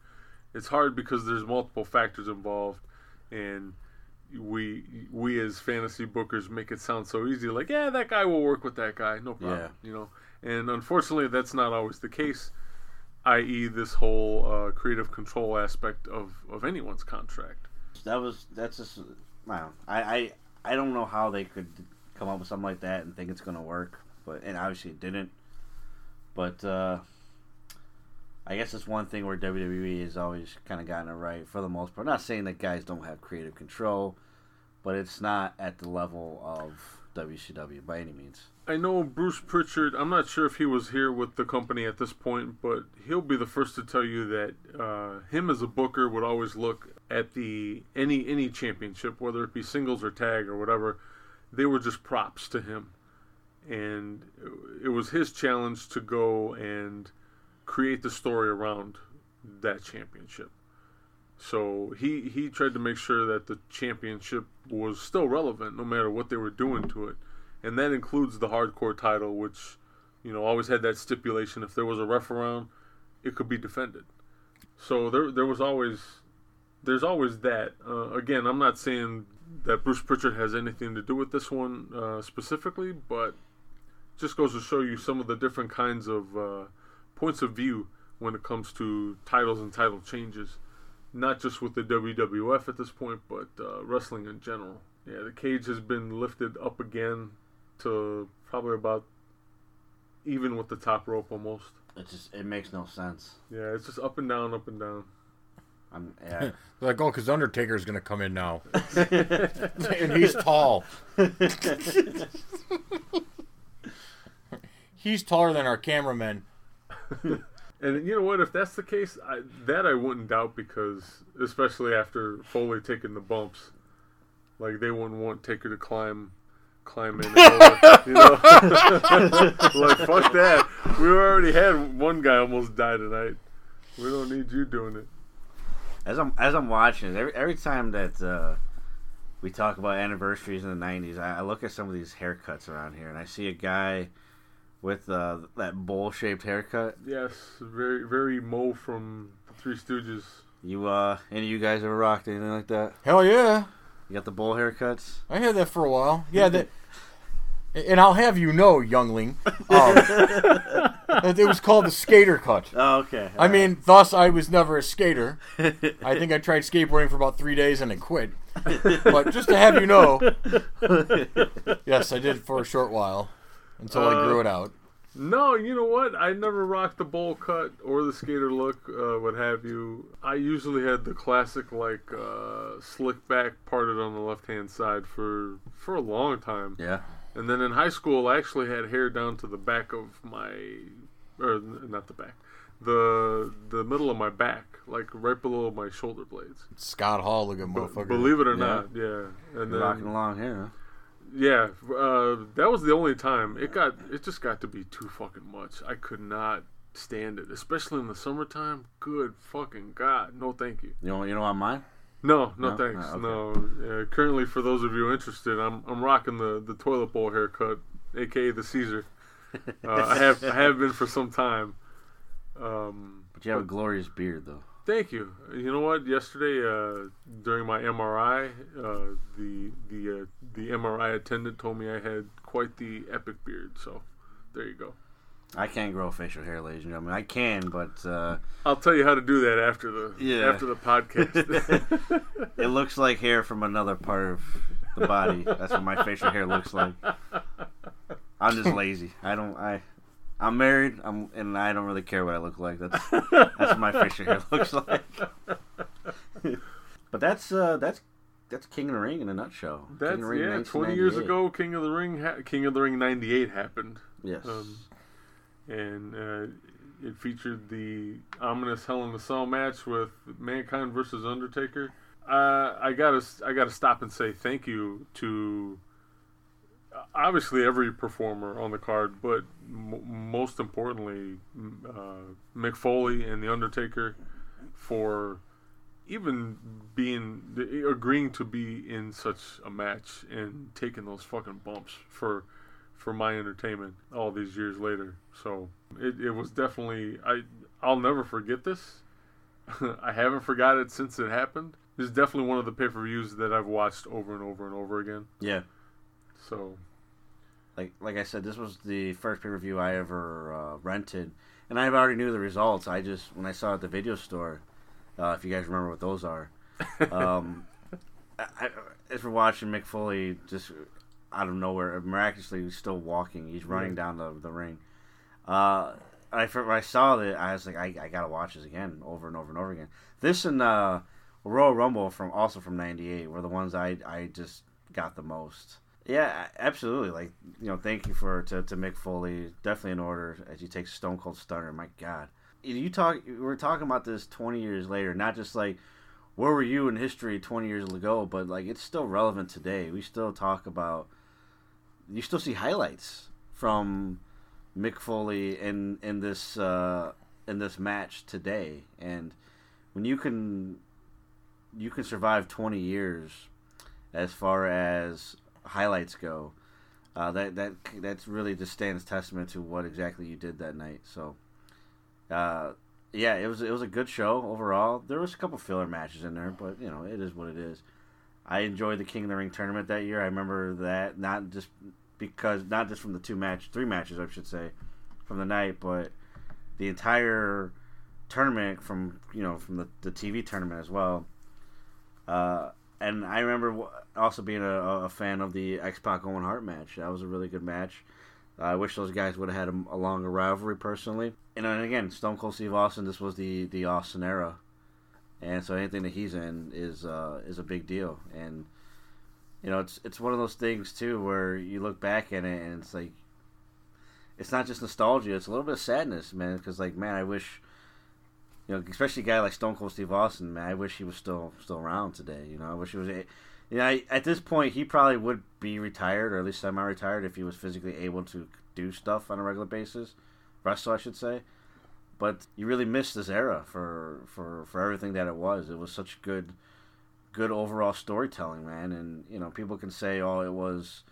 It's hard because there's multiple factors involved, and we we as fantasy bookers make it sound so easy. Like, yeah, that guy will work with that guy, no problem. Yeah. You know, and unfortunately, that's not always the case. I.e., this whole uh, creative control aspect of of anyone's contract. That was that's just wow. I, I I don't know how they could come up with something like that and think it's gonna work, but and obviously it didn't. But uh, I guess it's one thing where WWE has always kind of gotten it right for the most part. Not saying that guys don't have creative control, but it's not at the level of WCW by any means. I know Bruce Pritchard. I'm not sure if he was here with the company at this point, but he'll be the first to tell you that uh, him as a booker would always look at the any any championship, whether it be singles or tag or whatever. They were just props to him, and it was his challenge to go and create the story around that championship. So he he tried to make sure that the championship was still relevant, no matter what they were doing to it and that includes the hardcore title, which you know always had that stipulation: if there was a ref around, it could be defended. So there there was always there's always that. Uh, again, I'm not saying that Bruce Pritchard has anything to do with this one uh, specifically, but just goes to show you some of the different kinds of uh, points of view when it comes to titles and title changes. Not just with the WWF at this point, but uh, wrestling in general. Yeah, the cage has been lifted up again to probably about even with the top rope almost. It just it makes no sense. Yeah, it's just up and down, up and down. I'm yeah. [LAUGHS] like, oh, because Undertaker's going to come in now. [LAUGHS] and he's tall. [LAUGHS] he's taller than our cameraman. [LAUGHS] And you know what? If that's the case, I, that I wouldn't doubt because, especially after Foley taking the bumps, like they wouldn't want Taker to climb, climb in. Over, you know, [LAUGHS] like fuck that. We already had one guy almost die tonight. We don't need you doing it. As I'm as I'm watching it, every every time that uh, we talk about anniversaries in the '90s, I, I look at some of these haircuts around here, and I see a guy with uh, that bowl-shaped haircut. Yes, very very Moe from Three Stooges. You uh, any of you guys ever rocked anything like that? Hell yeah. You got the bowl haircuts? I had that for a while. [LAUGHS] Yeah, that. And I'll have you know, youngling, um, [LAUGHS] it was called the skater cut. Oh, okay. I mean, thus I was never a skater. [LAUGHS] I think I tried skateboarding for about three days and then quit. But just to have you know, yes, I did for a short while until I grew it out. No, you know what? I never rocked the bowl cut or the skater look, uh, what have you. I usually had the classic like uh, slick back parted on the left hand side for for a long time. yeah. And then in high school, I actually had hair down to the back of my, or not the back, the the middle of my back, like right below my shoulder blades. Scott Hall, look at B- motherfucker. believe it or Yeah. not, yeah. And You're rocking then along here. Yeah, uh, that was the only time it got. It just got to be too fucking much. I could not stand it, especially in the summertime. Good fucking god, no thank you. You know, you know on mine. No, no, No? thanks. Oh, No. Uh, currently, for those of you interested, I'm I'm rocking the, the toilet bowl haircut, aka the Caesar. [LAUGHS] Uh, I have I have been for some time. Um, But you have a glorious beard, though. Thank you. You know what? Yesterday, uh, during my MRI, uh, the the uh, the MRI attendant told me I had quite the epic beard. So, there you go. I can't grow facial hair, ladies and gentlemen. I can, but uh, I'll tell you how to do that after the Yeah. after the podcast. [LAUGHS] it looks like hair from another part of the body. That's what my facial hair looks like. I'm just lazy. I don't. I. I'm married. I'm, and I don't really care what I look like. That's that's what my facial hair looks like. but [LAUGHS] But that's uh, that's that's King of the Ring in a nutshell. That's King of the Ring yeah. Twenty years ago, King of the Ring, ha- King of the Ring '98 happened. Yes. Um, and uh, it featured the ominous Hell in a Cell match with Mankind versus Undertaker. Uh, I gotta I gotta stop and say thank you to obviously every performer on the card, but m- most importantly, uh, Mick Foley and the Undertaker for even being agreeing to be in such a match and taking those fucking bumps for for my entertainment all these years later. So it, it was definitely I I'll never forget this. [LAUGHS] I haven't forgot it since it happened. It's definitely one of the pay per views that I've watched over and over and over again. yeah. So Like like I said, this was the first pay per view I ever uh, rented, and I already knew the results. I just when I saw it at the video store, uh, if you guys remember what those are, [LAUGHS] um, I, as we're watching Mick Foley just out of nowhere, miraculously still walking. He's running down the the ring. Uh, I when I saw it, I was like, I, I gotta watch this again, over and over and over again. This and uh, Royal Rumble from also from '98 were the ones I I just got the most. Yeah, absolutely. Like you know, thank you for to, to Mick Foley. Definitely in order as you take Stone Cold Stunner. My God, you talk. We're talking about this 20 years later, not just like where were you in history 20 years ago, but like it's still relevant today. We still talk about. You still see highlights from Mick Foley in in this uh, in this match today, and when you can you can survive 20 years as far as highlights go. Uh, that that that's really just stands testament to what exactly you did that night. So, uh, yeah, it was it was a good show overall. There was a couple filler matches in there, but you know it is what it is. I enjoyed the King of the Ring tournament that year. I remember that not just because not just from the two match, three matches I should say, from the night, but the entire tournament from you know from the, the TV tournament as well. Uh, and I remember also being a, a fan of the X Pac Owen Hart match. That was a really good match. I wish those guys would have had a, a longer rivalry personally. And then again, Stone Cold Steve Austin. This was the the Austin era, and so anything that he's in is uh, is a big deal. And you know, it's it's one of those things too where you look back at it and it's like it's not just nostalgia; it's a little bit of sadness, man. Because like, man, I wish you know, especially a guy like Stone Cold Steve Austin, man, I wish he was still still around today. You know, I wish he was. I, at this point, he probably would be retired, or at least semi-retired, if he was physically able to do stuff on a regular basis, wrestle, I should say. But you really missed this era for for for everything that it was. It was such good, good overall storytelling, man. And you know, people can say, "Oh, it was,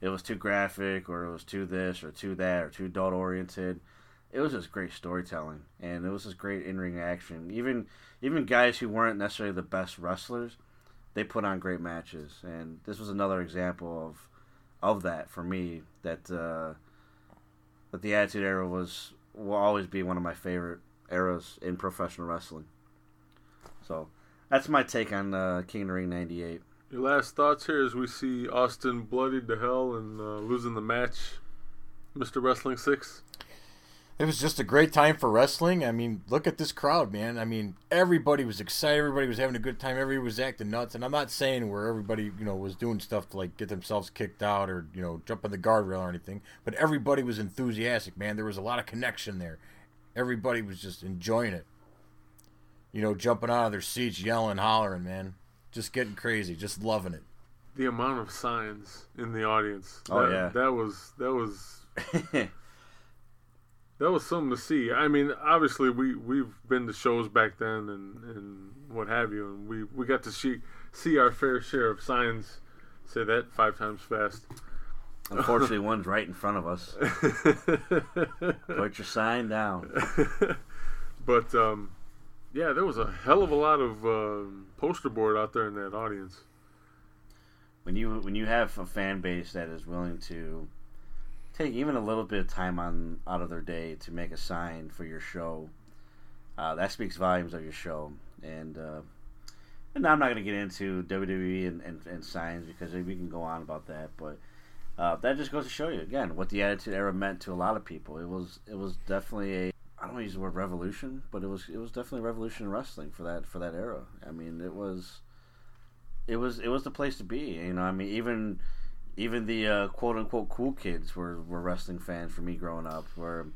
it was too graphic, or it was too this, or too that, or too adult oriented." it was just great storytelling and it was just great in-ring action even even guys who weren't necessarily the best wrestlers they put on great matches and this was another example of of that for me that uh that the attitude era was will always be one of my favorite eras in professional wrestling so that's my take on uh, King of the Ring 98 your last thoughts here as we see Austin bloodied to hell and uh, losing the match, Mr. Wrestling Six. It was just a great time for wrestling. I mean, look at this crowd, man. I mean, everybody was excited. Everybody was having a good time. Everybody was acting nuts. And I'm not saying where everybody, you know, was doing stuff to like get themselves kicked out or you know jump on the guardrail or anything. But everybody was enthusiastic, man. There was a lot of connection there. Everybody was just enjoying it. You know, jumping out of their seats, yelling, hollering, man. Just getting crazy, just loving it. The amount of signs in the audience. Oh, that, yeah. that was that was [LAUGHS] that was something to see. I mean, obviously we we've been to shows back then and and what have you, and we we got to see see our fair share of signs. Say that five times fast. unfortunately [LAUGHS] one's right in front of us put your sign down [LAUGHS] but um, yeah, there was a hell of a lot of um poster board out there in that audience. when you when you have a fan base that is willing to take even a little bit of time on out of their day to make a sign for your show, uh, that speaks volumes of your show. And uh, and I'm not going to get into WWE and, and, and signs because we can go on about that, but. Uh, that just goes to show you again what the Attitude Era meant to a lot of people. It was it was definitely a I don't want to use the word revolution, but it was it was definitely a revolution in wrestling for that for that era. I mean, it was it was it was the place to be. You know, I mean, even even the uh, quote unquote cool kids were, were wrestling fans for me growing up. Where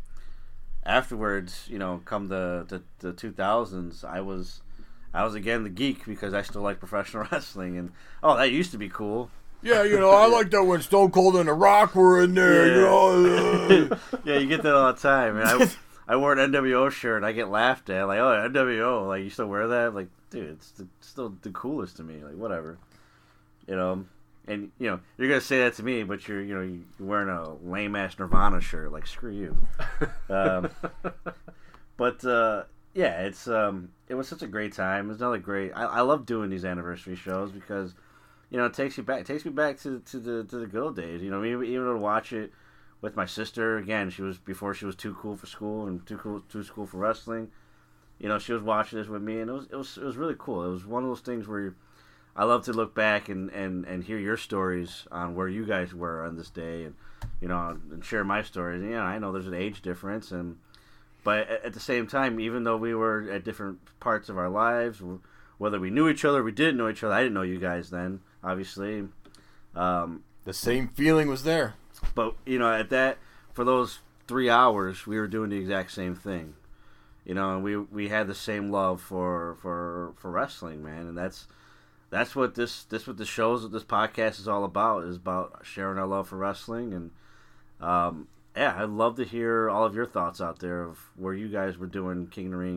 afterwards, you know, come the the, the 2000s, I was I was again the geek because I still like professional [LAUGHS] wrestling, and oh, that used to be cool. Yeah, you know, I [LAUGHS] like that when Stone Cold and The Rock were in there. You Yeah. know, uh, [LAUGHS] yeah, you get that all the time. And I, I wore an NWO shirt and I get laughed at. Like, oh, NWO, like, you still wear that? Like, dude, it's the, still the coolest to me. Like, whatever. You know? And, you know, you're going to say that to me, but you're, you know, you're wearing a lame ass Nirvana shirt. Like, screw you. um, [LAUGHS] but, uh, yeah, it's um, it was such a great time. It was another great. I, I love doing these anniversary shows because, you know, it takes you back. It takes me back to, to the to the good old days. You know, even even to watch it with my sister again. She was before she was too cool for school and too cool too cool for wrestling. You know, she was watching this with me, and it was it was it was really cool. It was one of those things where I love to look back and, and, and hear your stories on where you guys were on this day, and you know, and share my stories. And, yeah, I know there's an age difference, and but at, at the same time, even though we were at different parts of our lives, whether we knew each other, or we didn't know each other. I didn't know you guys then, obviously. Um, the same feeling was there. but you know, at that for those three hours, we were doing the exact same thing. You know, and we we had the same love for for for wrestling, man, and that's that's what this this what the shows this podcast is all about is about sharing our love for wrestling and um, yeah, I'd love to hear all of your thoughts out there of where you guys were doing King of the Ring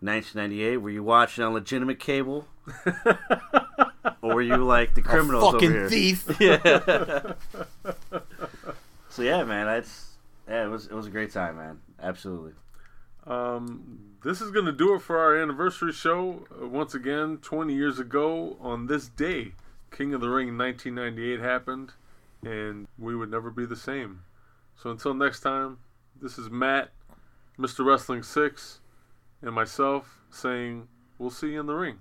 1998. Were you watching on legitimate cable, [LAUGHS] or were you like the criminals over Fucking here? thief. [LAUGHS] Yeah. so yeah, man, that's yeah, it was it was a great time, man. Absolutely. Um, this is going to do it for our anniversary show. Uh, once again, 20 years ago on this day, King of the Ring 1998 happened, and we would never be the same. So until next time, this is Matt, Mr. Wrestling 6, and myself saying, we'll see you in the ring.